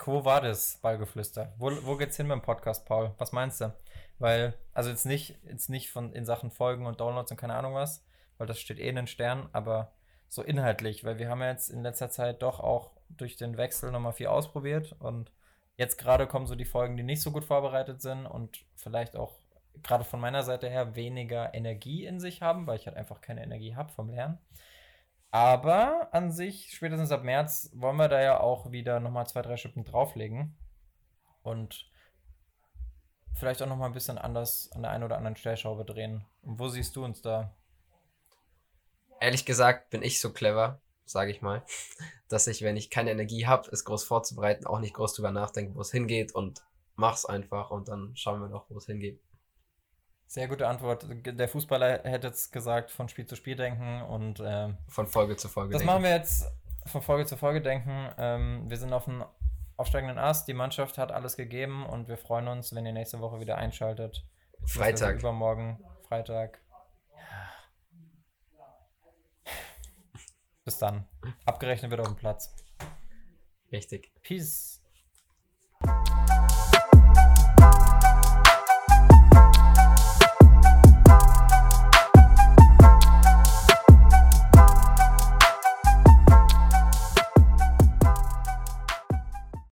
Wo war das Ballgeflüster? Wo, wo geht's hin mit dem Podcast, Paul? Was meinst du? Weil, also jetzt nicht, jetzt nicht von in Sachen Folgen und Downloads und keine Ahnung was, weil das steht eh in den Sternen, aber so inhaltlich, weil wir haben ja jetzt in letzter Zeit doch auch durch den Wechsel nochmal viel ausprobiert und jetzt gerade kommen so die Folgen, die nicht so gut vorbereitet sind und vielleicht auch gerade von meiner Seite her weniger Energie in sich haben, weil ich halt einfach keine Energie habe vom Lernen. Aber an sich, spätestens ab März, wollen wir da ja auch wieder nochmal zwei, drei Schippen drauflegen. Und vielleicht auch nochmal ein bisschen anders an der einen oder anderen Stellschraube drehen. Und wo siehst du uns da? ehrlich gesagt bin ich so clever, sage ich mal, dass ich, wenn ich keine Energie habe, es groß vorzubereiten, auch nicht groß drüber nachdenke, wo es hingeht und mach's einfach und dann schauen wir noch, wo es hingeht. Sehr gute Antwort. Der Fußballer hätte jetzt gesagt, von Spiel zu Spiel denken und äh, von Folge zu Folge. Das denken. machen wir jetzt von Folge zu Folge denken. Ähm, wir sind auf dem aufsteigenden Ast. Die Mannschaft hat alles gegeben und wir freuen uns, wenn ihr nächste Woche wieder einschaltet. Freitag. Übermorgen, Freitag. Bis dann. Abgerechnet wird auf dem Platz. Richtig. Peace.